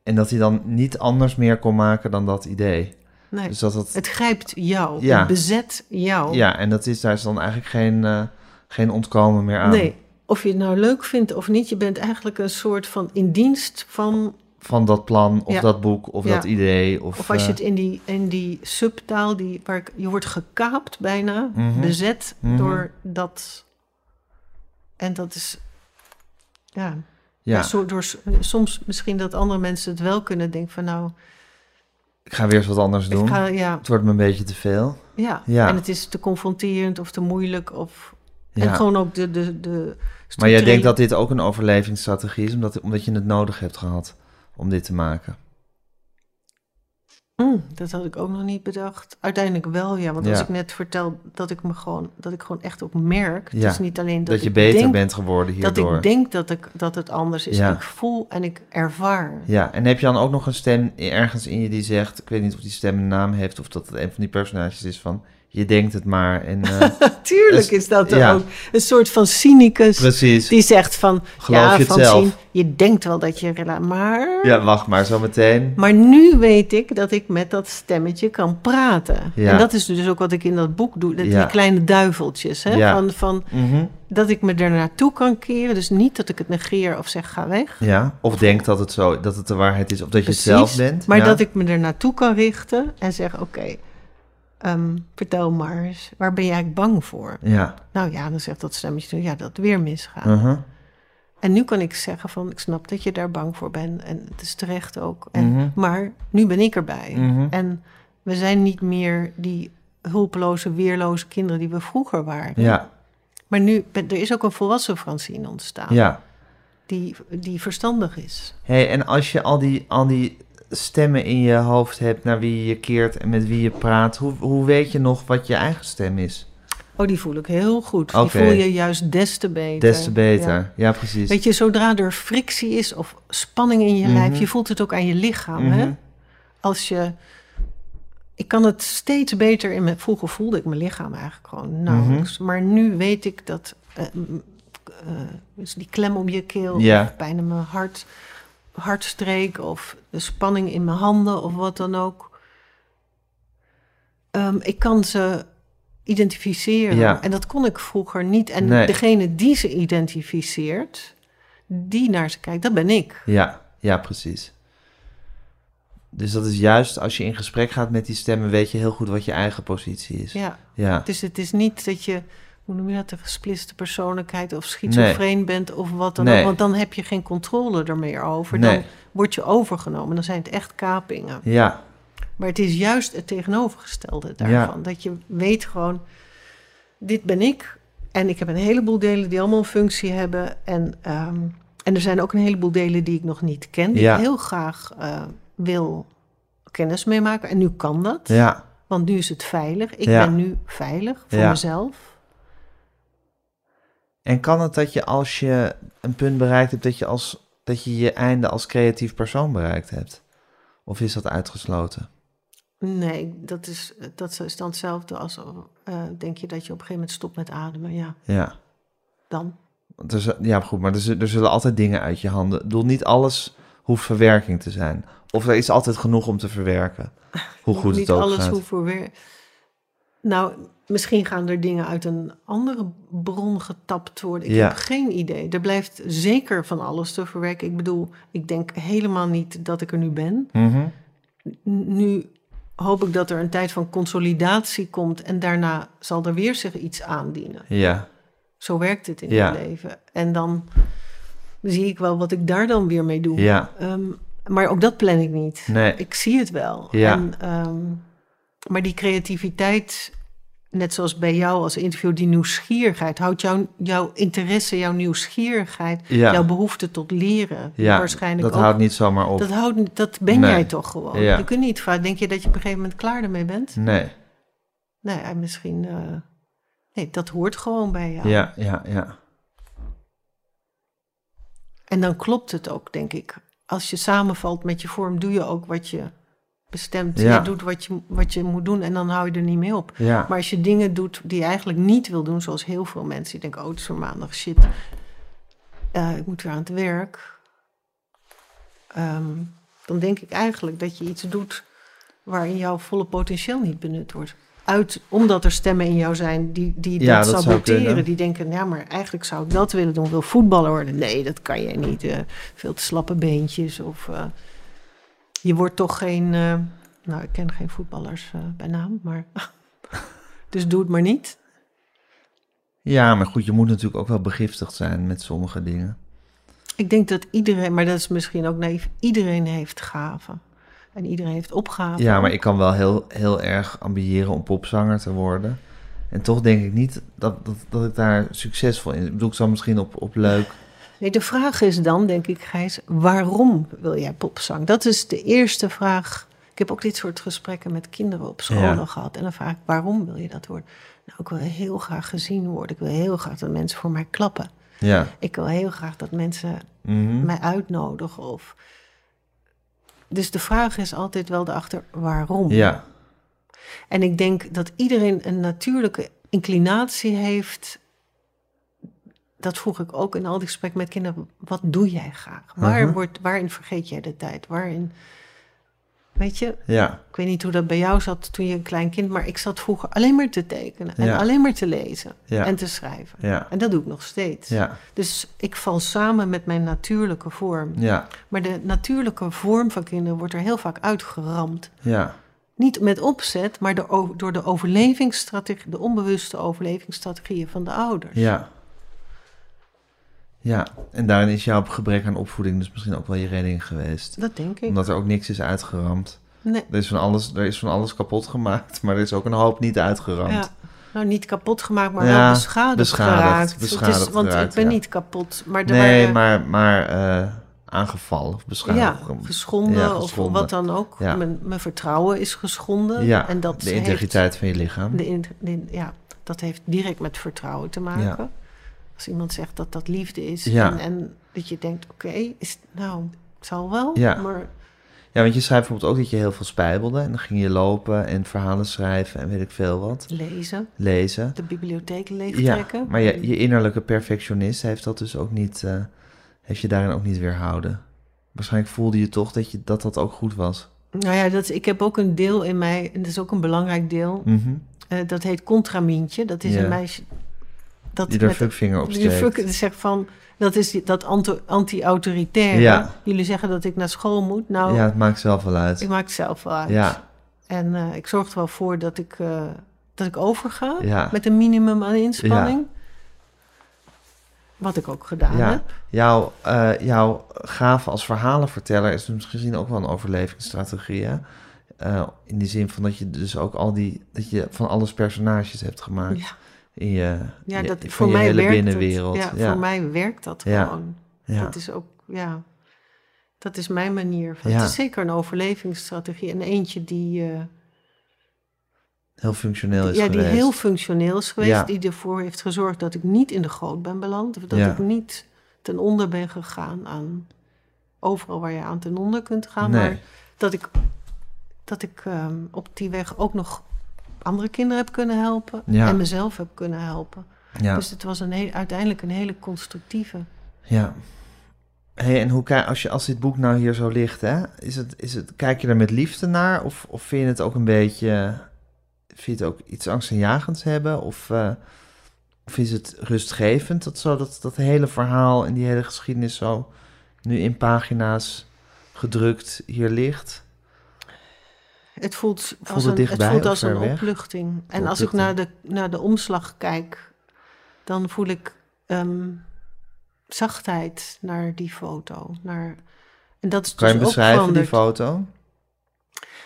En dat hij dan niet anders meer kon maken dan dat idee. Nee, Dus dat dat... het grijpt jou. Ja. Het bezet jou. Ja, en dat is, daar is dan eigenlijk geen, eh, geen ontkomen meer aan. Nee, of je het nou leuk vindt of niet, je bent eigenlijk een soort van in dienst van. Van dat plan, of Ja. dat boek, of Ja. dat idee. Of, Of als je eh, het in die, in die subtaal, die, waar ik, je wordt gekaapt bijna, Mhm. bezet Mhm. door dat. En dat is. Ja, ja. door, soms misschien dat andere mensen het wel kunnen denken van nou, ik ga weer eens wat anders doen. ik ga, ja, Het wordt me een beetje te veel. ja, Ja. En het is te confronterend of te moeilijk of. Ja. En gewoon ook de. de, de Maar jij denkt dat dit ook een overlevingsstrategie is, omdat, omdat je het nodig hebt gehad om dit te maken. Mm, dat had ik ook nog niet bedacht. Uiteindelijk wel, ja. Want als ik net vertel dat ik me gewoon, dat ik gewoon echt ook merk. Ja. Het is niet alleen dat, Dat, je beter denk, bent geworden Dat hierdoor. ik denk dat, ik, dat het anders is. Ja. Ik voel en ik ervaar. Ja, en heb je dan ook nog een stem ergens in je die zegt, ik weet niet of die stem een naam heeft of dat het een van die personages is van, je denkt het maar en eh, Tuurlijk Dus- is dat er ja. ook een soort van cynicus. precies. Die zegt van, Geloof ja, je van zelf? zien, je denkt wel dat je maar... Ja, wacht maar, zo meteen. Maar nu weet ik dat ik met dat stemmetje kan praten. Ja. En dat is dus ook wat ik in dat boek doe. Dat Ja. Die kleine duiveltjes. Hè? Ja. Van, van, Mhm. dat ik me er naartoe kan keren. Dus niet dat ik het negeer of zeg ga weg. Ja, of denk dat het zo, dat het de waarheid is, of dat je het zelf bent. Maar dat ik me er naartoe kan richten en zeg: Oké, ehm, vertel maar eens, waar ben jij eigenlijk bang voor? Ja, Nou ja, dan zegt dat stemmetje: Ja, dat weer misgaat. mhm. En nu kan ik zeggen: van, Ik snap dat je daar bang voor bent en het is terecht ook. En, Mhm. Maar nu ben ik erbij. Mhm. En we zijn niet meer die hulpeloze, weerloze kinderen die we vroeger waren. ja, Maar nu, er is ook een volwassen Francine ontstaan. ja. Die, die verstandig is. Hey, en als je al die, al die stemmen in je hoofd hebt naar wie je keert en met wie je praat, hoe, hoe weet je nog wat je eigen stem is? Oh, die voel ik heel goed. Die voel je juist des te beter. Des te beter. Ja. Ja, precies. Weet je, zodra er frictie is of spanning in je Mhm. lijf, je voelt het ook aan je lichaam. hè? Mhm. Als je. Ik kan het steeds beter in mijn. Vroeger voelde ik mijn lichaam eigenlijk gewoon nauwelijks. Mhm. Maar nu weet ik dat. eh, eh, dus die klem om je keel, Ja. pijn in mijn hart, hartstreek, of de spanning in mijn handen, of wat dan ook. Ehm, ik kan ze identificeren. Ja. En dat kon ik vroeger niet. En Nee. degene die ze identificeert, die naar ze kijkt, dat ben ik. Ja, ja, precies. Dus dat is juist als je in gesprek gaat met die stemmen, weet je heel goed wat je eigen positie is. Ja. Ja, Dus het is niet dat je, hoe noem je dat, een gesplitste persoonlijkheid of schizofreen bent of wat dan Nee. ook. Want dan heb je geen controle er meer over. Nee. Dan word je overgenomen. Dan zijn het echt kapingen. ja, Maar het is juist het tegenovergestelde daarvan. Dat je weet gewoon, dit ben ik. En ik heb een heleboel delen die allemaal een functie hebben. En, ehm, en er zijn ook een heleboel delen die ik nog niet ken. Die Ja. ik heel graag eh, wil kennis meemaken. En nu kan dat. ja, Want nu is het veilig. Ik ben nu veilig voor Ja. mezelf. En kan het dat je als je een punt bereikt hebt, dat je, als, dat je je einde als creatief persoon bereikt hebt? Of is dat uitgesloten? Nee, dat is, dat is dan hetzelfde als eh, denk je dat je op een gegeven moment stopt met ademen. Ja, Ja, dan. Want z- ja goed, maar er, er zullen altijd dingen uit je handen. Ik bedoel, niet alles hoeft verwerking te zijn. Of er is altijd genoeg om te verwerken. Hoe goed Niet het ook alles gaat. hoeft voor weer. Nou, misschien gaan er dingen uit een andere bron getapt worden. Ik Ja. heb geen idee. Er blijft zeker van alles te verwerken. Ik bedoel, ik denk helemaal niet dat ik er nu ben. Mhm. Nu hoop ik dat er een tijd van consolidatie komt en daarna zal er weer zich iets aandienen. Ja, Zo werkt het in Ja. het leven. En dan zie ik wel wat ik daar dan weer mee doe. ja, Ehm, maar ook dat plan ik niet. nee, Ik zie het wel. Ja. En, ehm, maar die creativiteit, net zoals bij jou als interview, die nieuwsgierigheid, houdt jouw, jouw interesse, jouw nieuwsgierigheid, ja, jouw behoefte tot leren, ja waarschijnlijk dat ook. houdt niet zomaar op. dat, houdt, dat ben Nee. jij toch gewoon. Ja. Je kunt niet vaak. Denk je dat je op een gegeven moment klaar ermee bent? Nee, Nee, en misschien. eh, nee, dat hoort gewoon bij jou. ja, ja, ja, En dan klopt het ook, denk ik. Als je samenvalt met je vorm, doe je ook wat je bestemt. Ja. Je doet wat je, wat je moet doen en dan hou je er niet mee op. ja, Maar als je dingen doet die je eigenlijk niet wil doen, zoals heel veel mensen die denken: oh, het is voor maandag shit. eh, ik moet weer aan het werk. Ehm, dan denk ik eigenlijk dat je iets doet waarin jouw volle potentieel niet benut wordt. Uit, omdat er stemmen in jou zijn die, die Ja, dat, dat saboteren. Die denken, ja, maar eigenlijk zou ik dat willen doen. Wil voetballer worden. Nee, dat kan jij niet. eh, veel te slappe beentjes. Of eh, je wordt toch geen... eh, nou, ik ken geen voetballers eh, bij naam, maar... dus doe het maar niet. ja, maar goed, je moet natuurlijk ook wel begiftigd zijn met sommige dingen. Ik denk dat iedereen, maar dat is misschien ook naïef... iedereen heeft gaven. En iedereen heeft opgaven. Ja, maar ik kan wel heel, heel erg ambiëren om popzanger te worden. En toch denk ik niet dat, dat, dat ik daar succesvol in... Ik bedoel, ik zal misschien op, op leuk... Nee, de vraag is dan, denk ik, Gijs, waarom wil jij popzang? Dat is de eerste vraag. Ik heb ook dit soort gesprekken met kinderen op scholen Ja. gehad. En dan vraag ik, waarom wil je dat worden? Nou, ik wil heel graag gezien worden. Ik wil heel graag dat mensen voor mij klappen. Ja. Ik wil heel graag dat mensen mhm. mij uitnodigen. Of... Dus de vraag is altijd wel erachter, waarom? Ja, En ik denk dat iedereen een natuurlijke inclinatie heeft. Dat vroeg ik ook in al die gesprekken met kinderen. Wat doe jij graag? Waar Mhm. wordt, waarin vergeet jij de tijd? Waarin. Weet je, ja, ik weet niet hoe dat bij jou zat toen je een klein kind, maar ik zat vroeger alleen maar te tekenen en Ja. alleen maar te lezen ja, en te schrijven. ja, En dat doe ik nog steeds. ja, Dus ik val samen met mijn natuurlijke vorm. ja, Maar de natuurlijke vorm van kinderen wordt er heel vaak uitgeramd. ja, Niet met opzet, maar door, door de overlevingsstrategie, de onbewuste overlevingsstrategieën van de ouders. ja. Ja, en daarin is jouw gebrek aan opvoeding dus misschien ook wel je redding geweest. Dat denk ik. Omdat er ook niks is uitgeramd. Nee. Er is van alles, er is van alles kapot gemaakt, maar er is ook een hoop niet uitgeramd. Ja. Nou, niet kapot gemaakt, maar Ja, wel beschadigd, beschadigd, geraakt. Beschadigd is, want geraakt, ik ben ja. niet kapot, maar nee, waren, maar, maar eh, aangevallen of ja, beschadigd. geschonden, Ja, of geschonden. wat dan ook. Ja. Mijn, mijn vertrouwen is geschonden. Ja, en dat de heeft- integriteit van je lichaam. de in- de- ja, dat heeft direct met vertrouwen te maken. Als iemand zegt dat dat liefde is Ja. en, en dat je denkt, oké, is nou, het zal wel, Ja. maar Ja, want je zei bijvoorbeeld ook dat je heel veel spijbelde. En dan ging je lopen en verhalen schrijven en weet ik veel wat. lezen, Lezen. de bibliotheek Ja, leegtrekken. maar je, je innerlijke perfectionist heeft dat dus ook niet, eh, heeft je daarin ook niet weerhouden. Waarschijnlijk voelde je toch dat je, dat, dat ook goed was. Nou ja, dat, ik heb ook een deel in mij, en dat is ook een belangrijk deel. Mhm. eh, dat heet Contramientje. Dat is Ja. een meisje dat Die er fuckvinger op steekt. zegt van, dat is dat anti- anti-autoritaire. Ja. Jullie zeggen dat ik naar school moet. Nou, Ja, het maakt zelf wel uit. ik maak het zelf wel uit. Ja, En eh, ik zorg er wel voor dat ik, eh, dat ik overga ja. met een minimum aan inspanning. Wat ik ook gedaan Ja. heb. Jouw, eh, jouw gave als verhalenverteller is dus misschien ook wel een overlevingsstrategie. Hè? In die zin van dat je dus ook al die, dat je van alles personages hebt gemaakt Ja, in je, ja dat, voor je mij hele werkt binnenwereld. Het. Ja, ja, Voor mij werkt dat gewoon. ja. Dat is ook, ja, dat is mijn manier. Van. Het is zeker een overlevingsstrategie. En eentje die, eh, heel functioneel is ja, die geweest. heel functioneel is geweest. Die ervoor heeft gezorgd dat ik niet in de goot ben beland. Of dat ik niet ten onder ben gegaan aan overal waar je aan ten onder kunt gaan. Nee. Maar dat ik, dat ik ehm, op die weg ook nog andere kinderen heb kunnen helpen. Ja. En mezelf heb kunnen helpen. Ja, Dus het was een heel, uiteindelijk een hele constructieve. ja. Hey, en hoe kijk als je als dit boek nou hier zo ligt, hè, is het, is het, kijk je er met liefde naar of, of vind je het ook een beetje, vind je het ook iets angstaanjagends hebben of, eh, of is het rustgevend dat zo dat dat hele verhaal en die hele geschiedenis zo nu in pagina's gedrukt hier ligt? Het voelt, Voelt als het een, het voelt als opluchting. En als ik naar de, naar de omslag kijk, dan voel ik ehm, zachtheid naar die foto. Naar, en dat is Kan je dus ook beschrijven, die foto?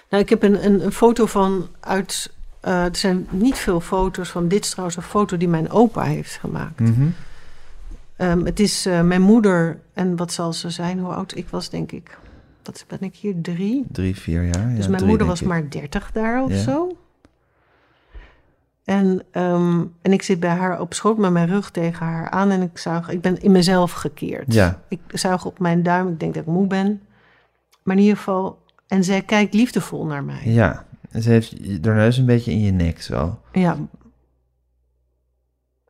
Nou, ik heb een, een, een foto van uit. eh, er zijn niet veel foto's van. Dit is trouwens een foto die mijn opa heeft gemaakt. Mhm. Ehm, het is eh, mijn moeder. En wat zal ze zijn? Hoe oud ik was, denk ik. Wat ben ik hier? Drie. Drie, vier jaar. Dus ja, mijn drie, moeder was ik. maar 30 daar of Ja. zo. En, ehm, en ik zit bij haar op schoot met mijn rug tegen haar aan en ik zuig. Ik ben in mezelf gekeerd. Ja. Ik zuig op mijn duim. Ik denk dat ik moe ben. Maar in ieder geval. En zij kijkt liefdevol naar mij. Ja. En ze heeft haar neus een beetje in je nek zo. Ja.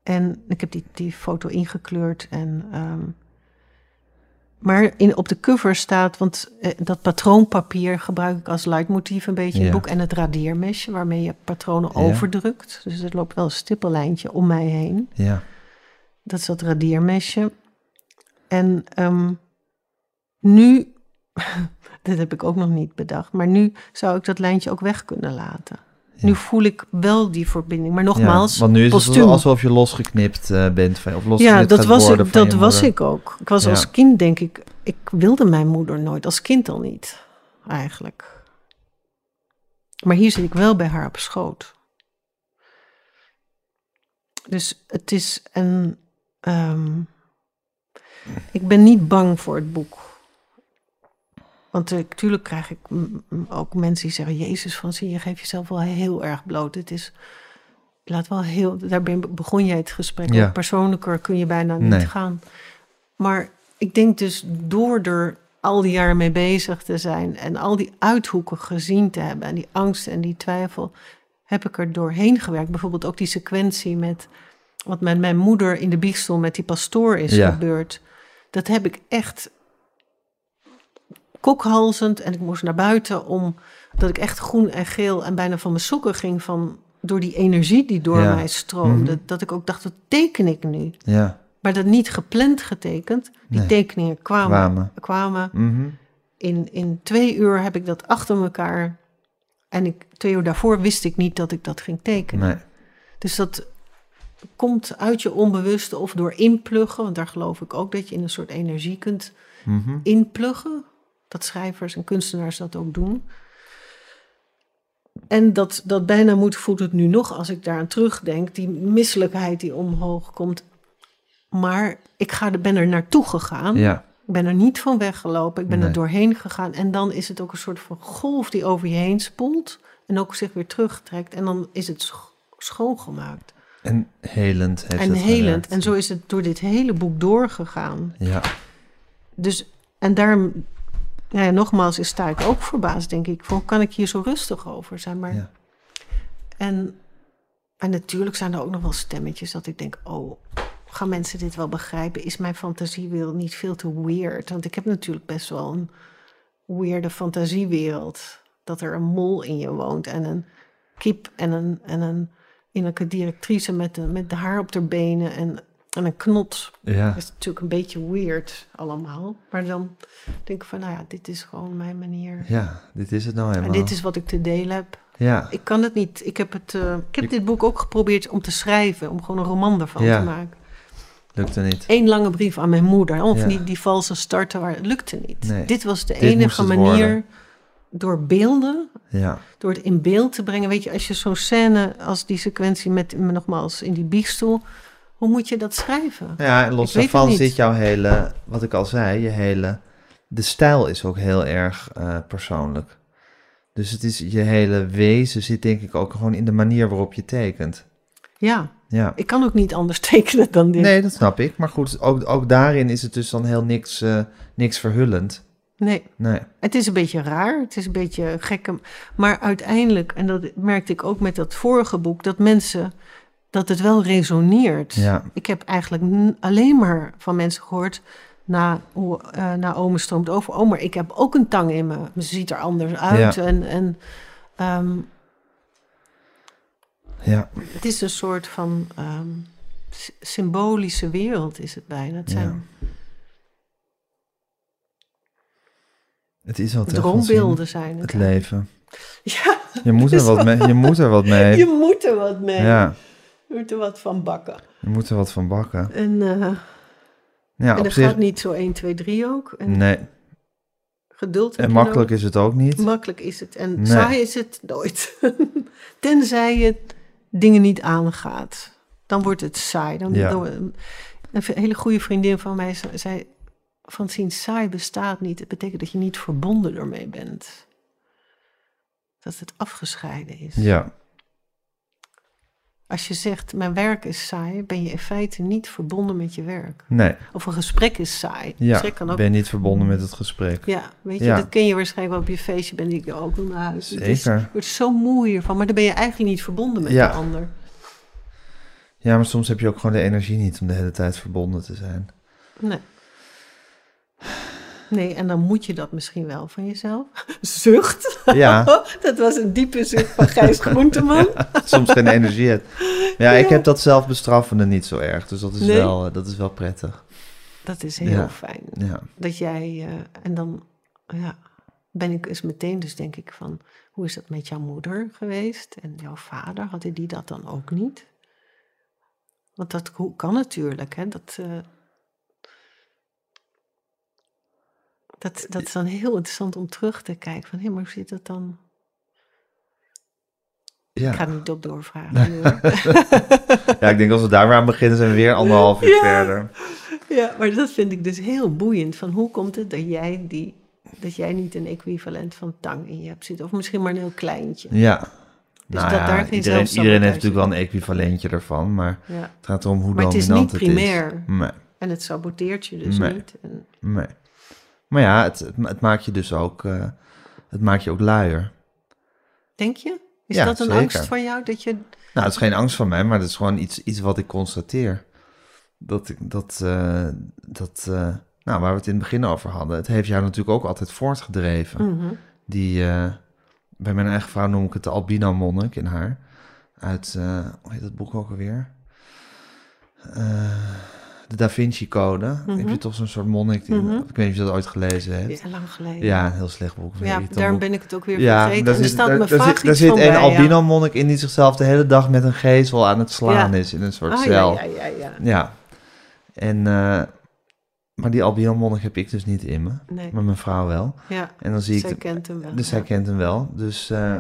En ik heb die, die foto ingekleurd. En, ehm, maar in, op de cover staat, want eh, dat patroonpapier gebruik ik als leidmotief een beetje in Ja. het boek. En het radeermesje waarmee je patronen Ja. overdrukt. Dus er loopt wel een stippellijntje om mij heen. Ja. Dat is dat radeermesje. En ehm, nu, dat heb ik ook nog niet bedacht, maar nu zou ik dat lijntje ook weg kunnen laten. Nu voel ik wel die verbinding. Maar nogmaals, ja, want nu is postuum. het alsof je losgeknipt eh, bent van, of losgeknipt Ja, dat was, ik, dat was ik ook. Ik was Ja. als kind, denk ik, ik wilde mijn moeder nooit. Als kind al niet, eigenlijk. Maar hier zit ik wel bij haar op schoot. Dus het is een. ehm, ik ben niet bang voor het boek. Want natuurlijk krijg ik ook mensen die zeggen: Jezus, van zie je geeft jezelf wel heel erg bloot. Het is. Laat wel heel, daar ben- begon jij het gesprek. Ja. Persoonlijker kun je bijna niet gaan. Maar ik denk dus door er al die jaren mee bezig te zijn en al die uithoeken gezien te hebben en die angst en die twijfel, heb ik er doorheen gewerkt. Bijvoorbeeld ook die sequentie met wat met mijn moeder in de biechtstoel met die pastoor is Ja. gebeurd. Dat heb ik echt kokhalzend en ik moest naar buiten om dat ik echt groen en geel en bijna van mijn sokken ging van door die energie die door Ja. mij stroomde. Mhm. Dat ik ook dacht, dat teken ik nu. Ja, Maar dat niet gepland getekend. Die Nee. tekeningen kwamen. kwamen. kwamen. Mhm. In, in twee uur heb ik dat achter elkaar. En ik, twee uur daarvoor wist ik niet dat ik dat ging tekenen. Nee. Dus dat komt uit je onbewuste of door inpluggen. Want daar geloof ik ook dat je in een soort energie kunt Mhm. inpluggen. Dat schrijvers en kunstenaars dat ook doen. En dat, dat bijna moet voelt het nu nog als ik daaraan terugdenk. Die misselijkheid die omhoog komt. Maar ik ga, er- ben er naartoe gegaan. Ja, Ik ben er niet van weggelopen. Ik ben Nee. er doorheen gegaan. En dan is het ook een soort van golf die over je heen spoelt. En ook zich weer terugtrekt. En dan is het scho- schoongemaakt. en helend heeft en het helend. En zo is het door dit hele boek doorgegaan. Ja, Dus, en daarom, nou ja, nogmaals, is sta ik ook verbaasd, denk ik. Hoe kan ik hier zo rustig over zijn? Maar, Ja. en, en natuurlijk zijn er ook nog wel stemmetjes dat ik denk, oh, gaan mensen dit wel begrijpen? Is mijn fantasiewereld niet veel te weird? Want ik heb natuurlijk best wel een weirde fantasiewereld. Dat er een mol in je woont en een kip en een, en een innerlijke directrice met de, met de haar op de benen en, en een knot ja. dat is natuurlijk een beetje weird allemaal. Maar dan denk ik van, nou ja, dit is gewoon mijn manier. ja, dit is het nou helemaal. En dit is wat ik te delen heb. Ja, Ik kan het niet. Ik heb, het, eh, ik heb Ik- dit boek ook geprobeerd om te schrijven. Om gewoon een roman ervan Ja. te maken. lukte niet. Eén lange brief aan mijn moeder. Of Ja. die, die valse starten, waar het lukte niet. Nee. Dit was de Dit enige manier worden. door beelden, Ja, door het in beeld te brengen. Weet je, als je zo'n scène als die sequentie met, nogmaals, in die biechtstoel. Hoe moet je dat schrijven? ja en los daarvan zit jouw hele, wat ik al zei, je hele, de stijl is ook heel erg eh, persoonlijk. Dus het is, je hele wezen zit denk ik ook gewoon in de manier waarop je tekent. Ja, Ja. ik kan ook niet anders tekenen dan dit. Nee, dat snap ik. Maar goed, ook, ook daarin is het dus dan heel niks, eh, niks verhullend. nee. Nee. Het is een beetje raar, het is een beetje gekke. Maar uiteindelijk, en dat merkte ik ook met dat vorige boek, dat mensen, dat het wel resoneert. Ja. Ik heb eigenlijk alleen maar van mensen gehoord, na, hoe, eh, na Ome stroomt over. Oh, maar ik heb ook een tang in me. Ze ziet er anders uit. Ja. En, en ehm, Ja. het is een soort van ehm, sy- symbolische wereld, is het bijna. Het zijn Het is van droombeelden zijn het. Het leven. Ja, Je moet er wat mee. Je moet er wat mee. je moet er wat mee. Ja, Je moet er wat van bakken. je moet er wat van bakken. En, eh, Ja, en dat zich. gaat niet zo 1, 2, 3 ook. En Nee, geduld en makkelijk is het ook niet. Makkelijk is het. En Nee. saai is het nooit. Tenzij je dingen niet aangaat. Dan wordt het saai. Dan, Ja. dan- een hele goede vriendin van mij ze- zei... Francine, saai bestaat niet. Het betekent dat je niet verbonden ermee bent. Dat het afgescheiden is. Ja, Als je zegt, mijn werk is saai... ben je in feite niet verbonden met je werk. nee. Of een gesprek is saai. Ja, gesprek kan ook ben niet verbonden met het gesprek. Ja, weet je, Ja. dat ken je waarschijnlijk wel op je feestje. Ben ik ook wel naar huis. Zeker. Je wordt zo moe hiervan, maar dan ben je eigenlijk niet verbonden met Ja. de ander. Ja, maar soms heb je ook gewoon de energie niet om de hele tijd verbonden te zijn. Nee. Nee, en dan moet je dat misschien wel van jezelf. Zucht. Ja, dat was een diepe zucht van Gijs Groenteman. soms geen energie hebt. Ja, ik heb dat zelfbestraffende niet zo erg. Dus dat is, Nee. wel, eh, dat is wel prettig. Dat is heel Ja. fijn. Ja, Dat jij, eh, en dan ja, ben ik eens meteen dus denk ik van... hoe is dat met jouw moeder geweest? En jouw vader, hadden die dat dan ook niet? Want dat hoe- kan natuurlijk, hè? Dat, eh, dat, dat is dan heel interessant om terug te kijken. Van, hé, maar hoe zit dat dan? ja. Ik ga niet op doorvragen. ja, ik denk als we daar maar aan beginnen, zijn we weer anderhalf uur Ja. verder. ja, maar dat vind ik dus heel boeiend. Van hoe komt het dat jij, die, dat jij niet een equivalent van tang in je hebt zitten? Of misschien maar een heel kleintje. Ja. Dus nou dat ja, daar geen iedereen, iedereen heeft natuurlijk wel een equivalentje ervan, maar Ja. het gaat erom hoe Maar het is dominant niet het is. primair. Nee, En het saboteert je dus Nee. niet. En, nee. Maar ja, het, het, het maakt je dus ook, eh, het maakt je ook luier. denk je? Is Ja, dat een zeker. angst van jou? Dat je, Nou, het is geen angst van mij, maar het is gewoon iets, iets wat ik constateer. Dat ik, dat, eh, dat, eh, nou, waar we het in het begin over hadden, het heeft jou natuurlijk ook altijd voortgedreven. Mhm. Die, bij mijn eigen vrouw noem ik het de albino monnik in haar. Uit, hoe heet dat boek ook alweer? Eh, de Da Vinci Code. Mhm. Heb je toch zo'n soort monnik? Die, Mhm. Ik weet niet of je dat ooit gelezen hebt. ja, lang geleden. Ja, een heel slecht boek. Ja, daarom boek. ben ik het ook weer Ja, vergeten. daar en er zit, staat daar, daar zit, daar iets zit van een bij, albino monnik in die zichzelf de hele dag met een gezel aan het slaan Ja. is in een soort Ah, cel. ja, ja, ja, ja. Ja. En, eh, maar die albino monnik heb ik dus niet in me. Nee, Maar mijn vrouw wel. ja. En dan zie ik... Zij kent hem wel. dus ja. zij kent hem wel. Dus, eh,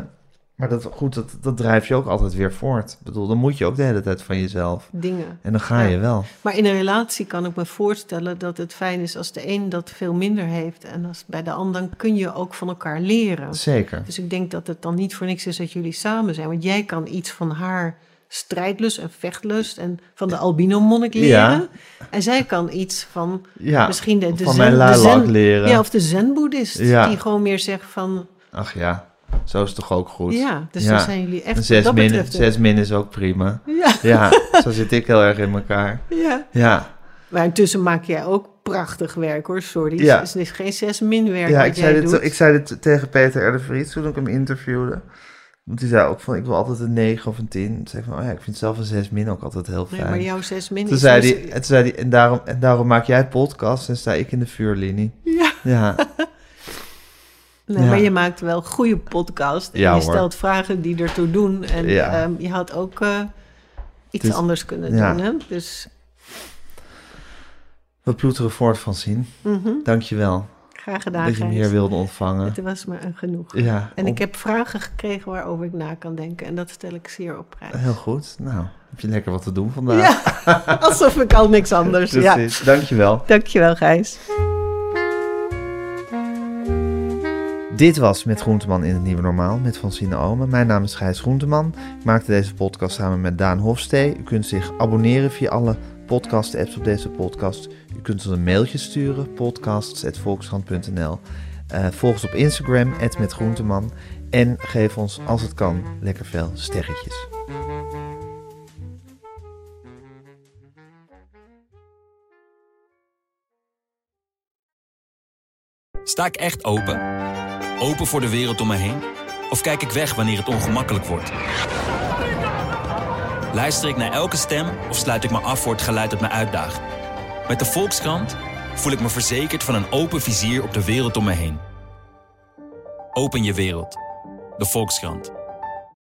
maar dat, goed, dat, dat drijft je ook altijd weer voort. Ik bedoel, dan moet je ook de hele tijd van jezelf. Dingen. En dan ga Ja. je wel. Maar in een relatie kan ik me voorstellen dat het fijn is als de een dat veel minder heeft. En als bij de ander dan kun je ook van elkaar leren. Zeker. Dus ik denk dat het dan niet voor niks is dat jullie samen zijn. Want jij kan iets van haar strijdlust en vechtlust en van de albino monnik leren. Ja. En zij kan iets van Ja, misschien de, de van zen, mijn de luilak zen- leren. Ja, of de zen-boeddhist. Die gewoon meer zegt van... Ach ja, zo is het toch ook goed. Ja, dus Ja. dan zijn jullie echt zes dat min, betreft... zes min is ook prima. Ja, Ja, zo zit ik heel erg in elkaar. ja. Ja, Maar intussen maak jij ook prachtig werk hoor, sorry. Ja. Het is geen zes min werk ja wat ik, jij zei doet. dit, ik zei dit tegen Peter R. Vries toen ik hem interviewde. Want die zei ook van, ik wil altijd een 9 of een 10. Toen zei ik van, oh ja, ik vind zelf een 6 min ook altijd heel Nee, fijn. maar jouw zes min toen is... zei dus- hij, en toen zei hij, en daarom, en daarom maak jij podcast en sta ik in de vuurlinie. Ja. Ja, Nee, Ja. maar je maakt wel goede podcast. En Ja, je hoor. stelt vragen die ertoe doen. En Ja. ehm, je had ook eh, iets Dus- anders kunnen ja. doen. Hè? Dus we ploeteren voort van zien. mhm, Dankjewel graag gedaan, dat je Gijs. hier wilde ontvangen. Het was me een genoeg. Ja, En op- ik heb vragen gekregen waarover ik na kan denken. En dat stel ik zeer op prijs. heel goed. Nou, heb je lekker wat te doen vandaag. Ja, alsof ik al niks anders. Ja. Precies, dankjewel. Dankjewel, Gijs. Dit was Met Groenteman in het Nieuwe Normaal met Francine Omen. Mijn naam is Gijs Groenteman. Ik maakte deze podcast samen met Daan Hofstee. U kunt zich abonneren via alle podcast-apps op deze podcast. U kunt ons een mailtje sturen, podcasts.volkskrant.nl. Eh volg ons op Instagram, @metgroenteman. En geef ons, als het kan, lekker veel sterretjes. Sta ik echt open? Open voor de wereld om me heen? Of kijk ik weg wanneer het ongemakkelijk wordt? Luister ik naar elke stem of sluit ik me af voor het geluid dat me uitdaagt? Met de Volkskrant voel ik me verzekerd van een open vizier op de wereld om me heen. Open je wereld. de Volkskrant.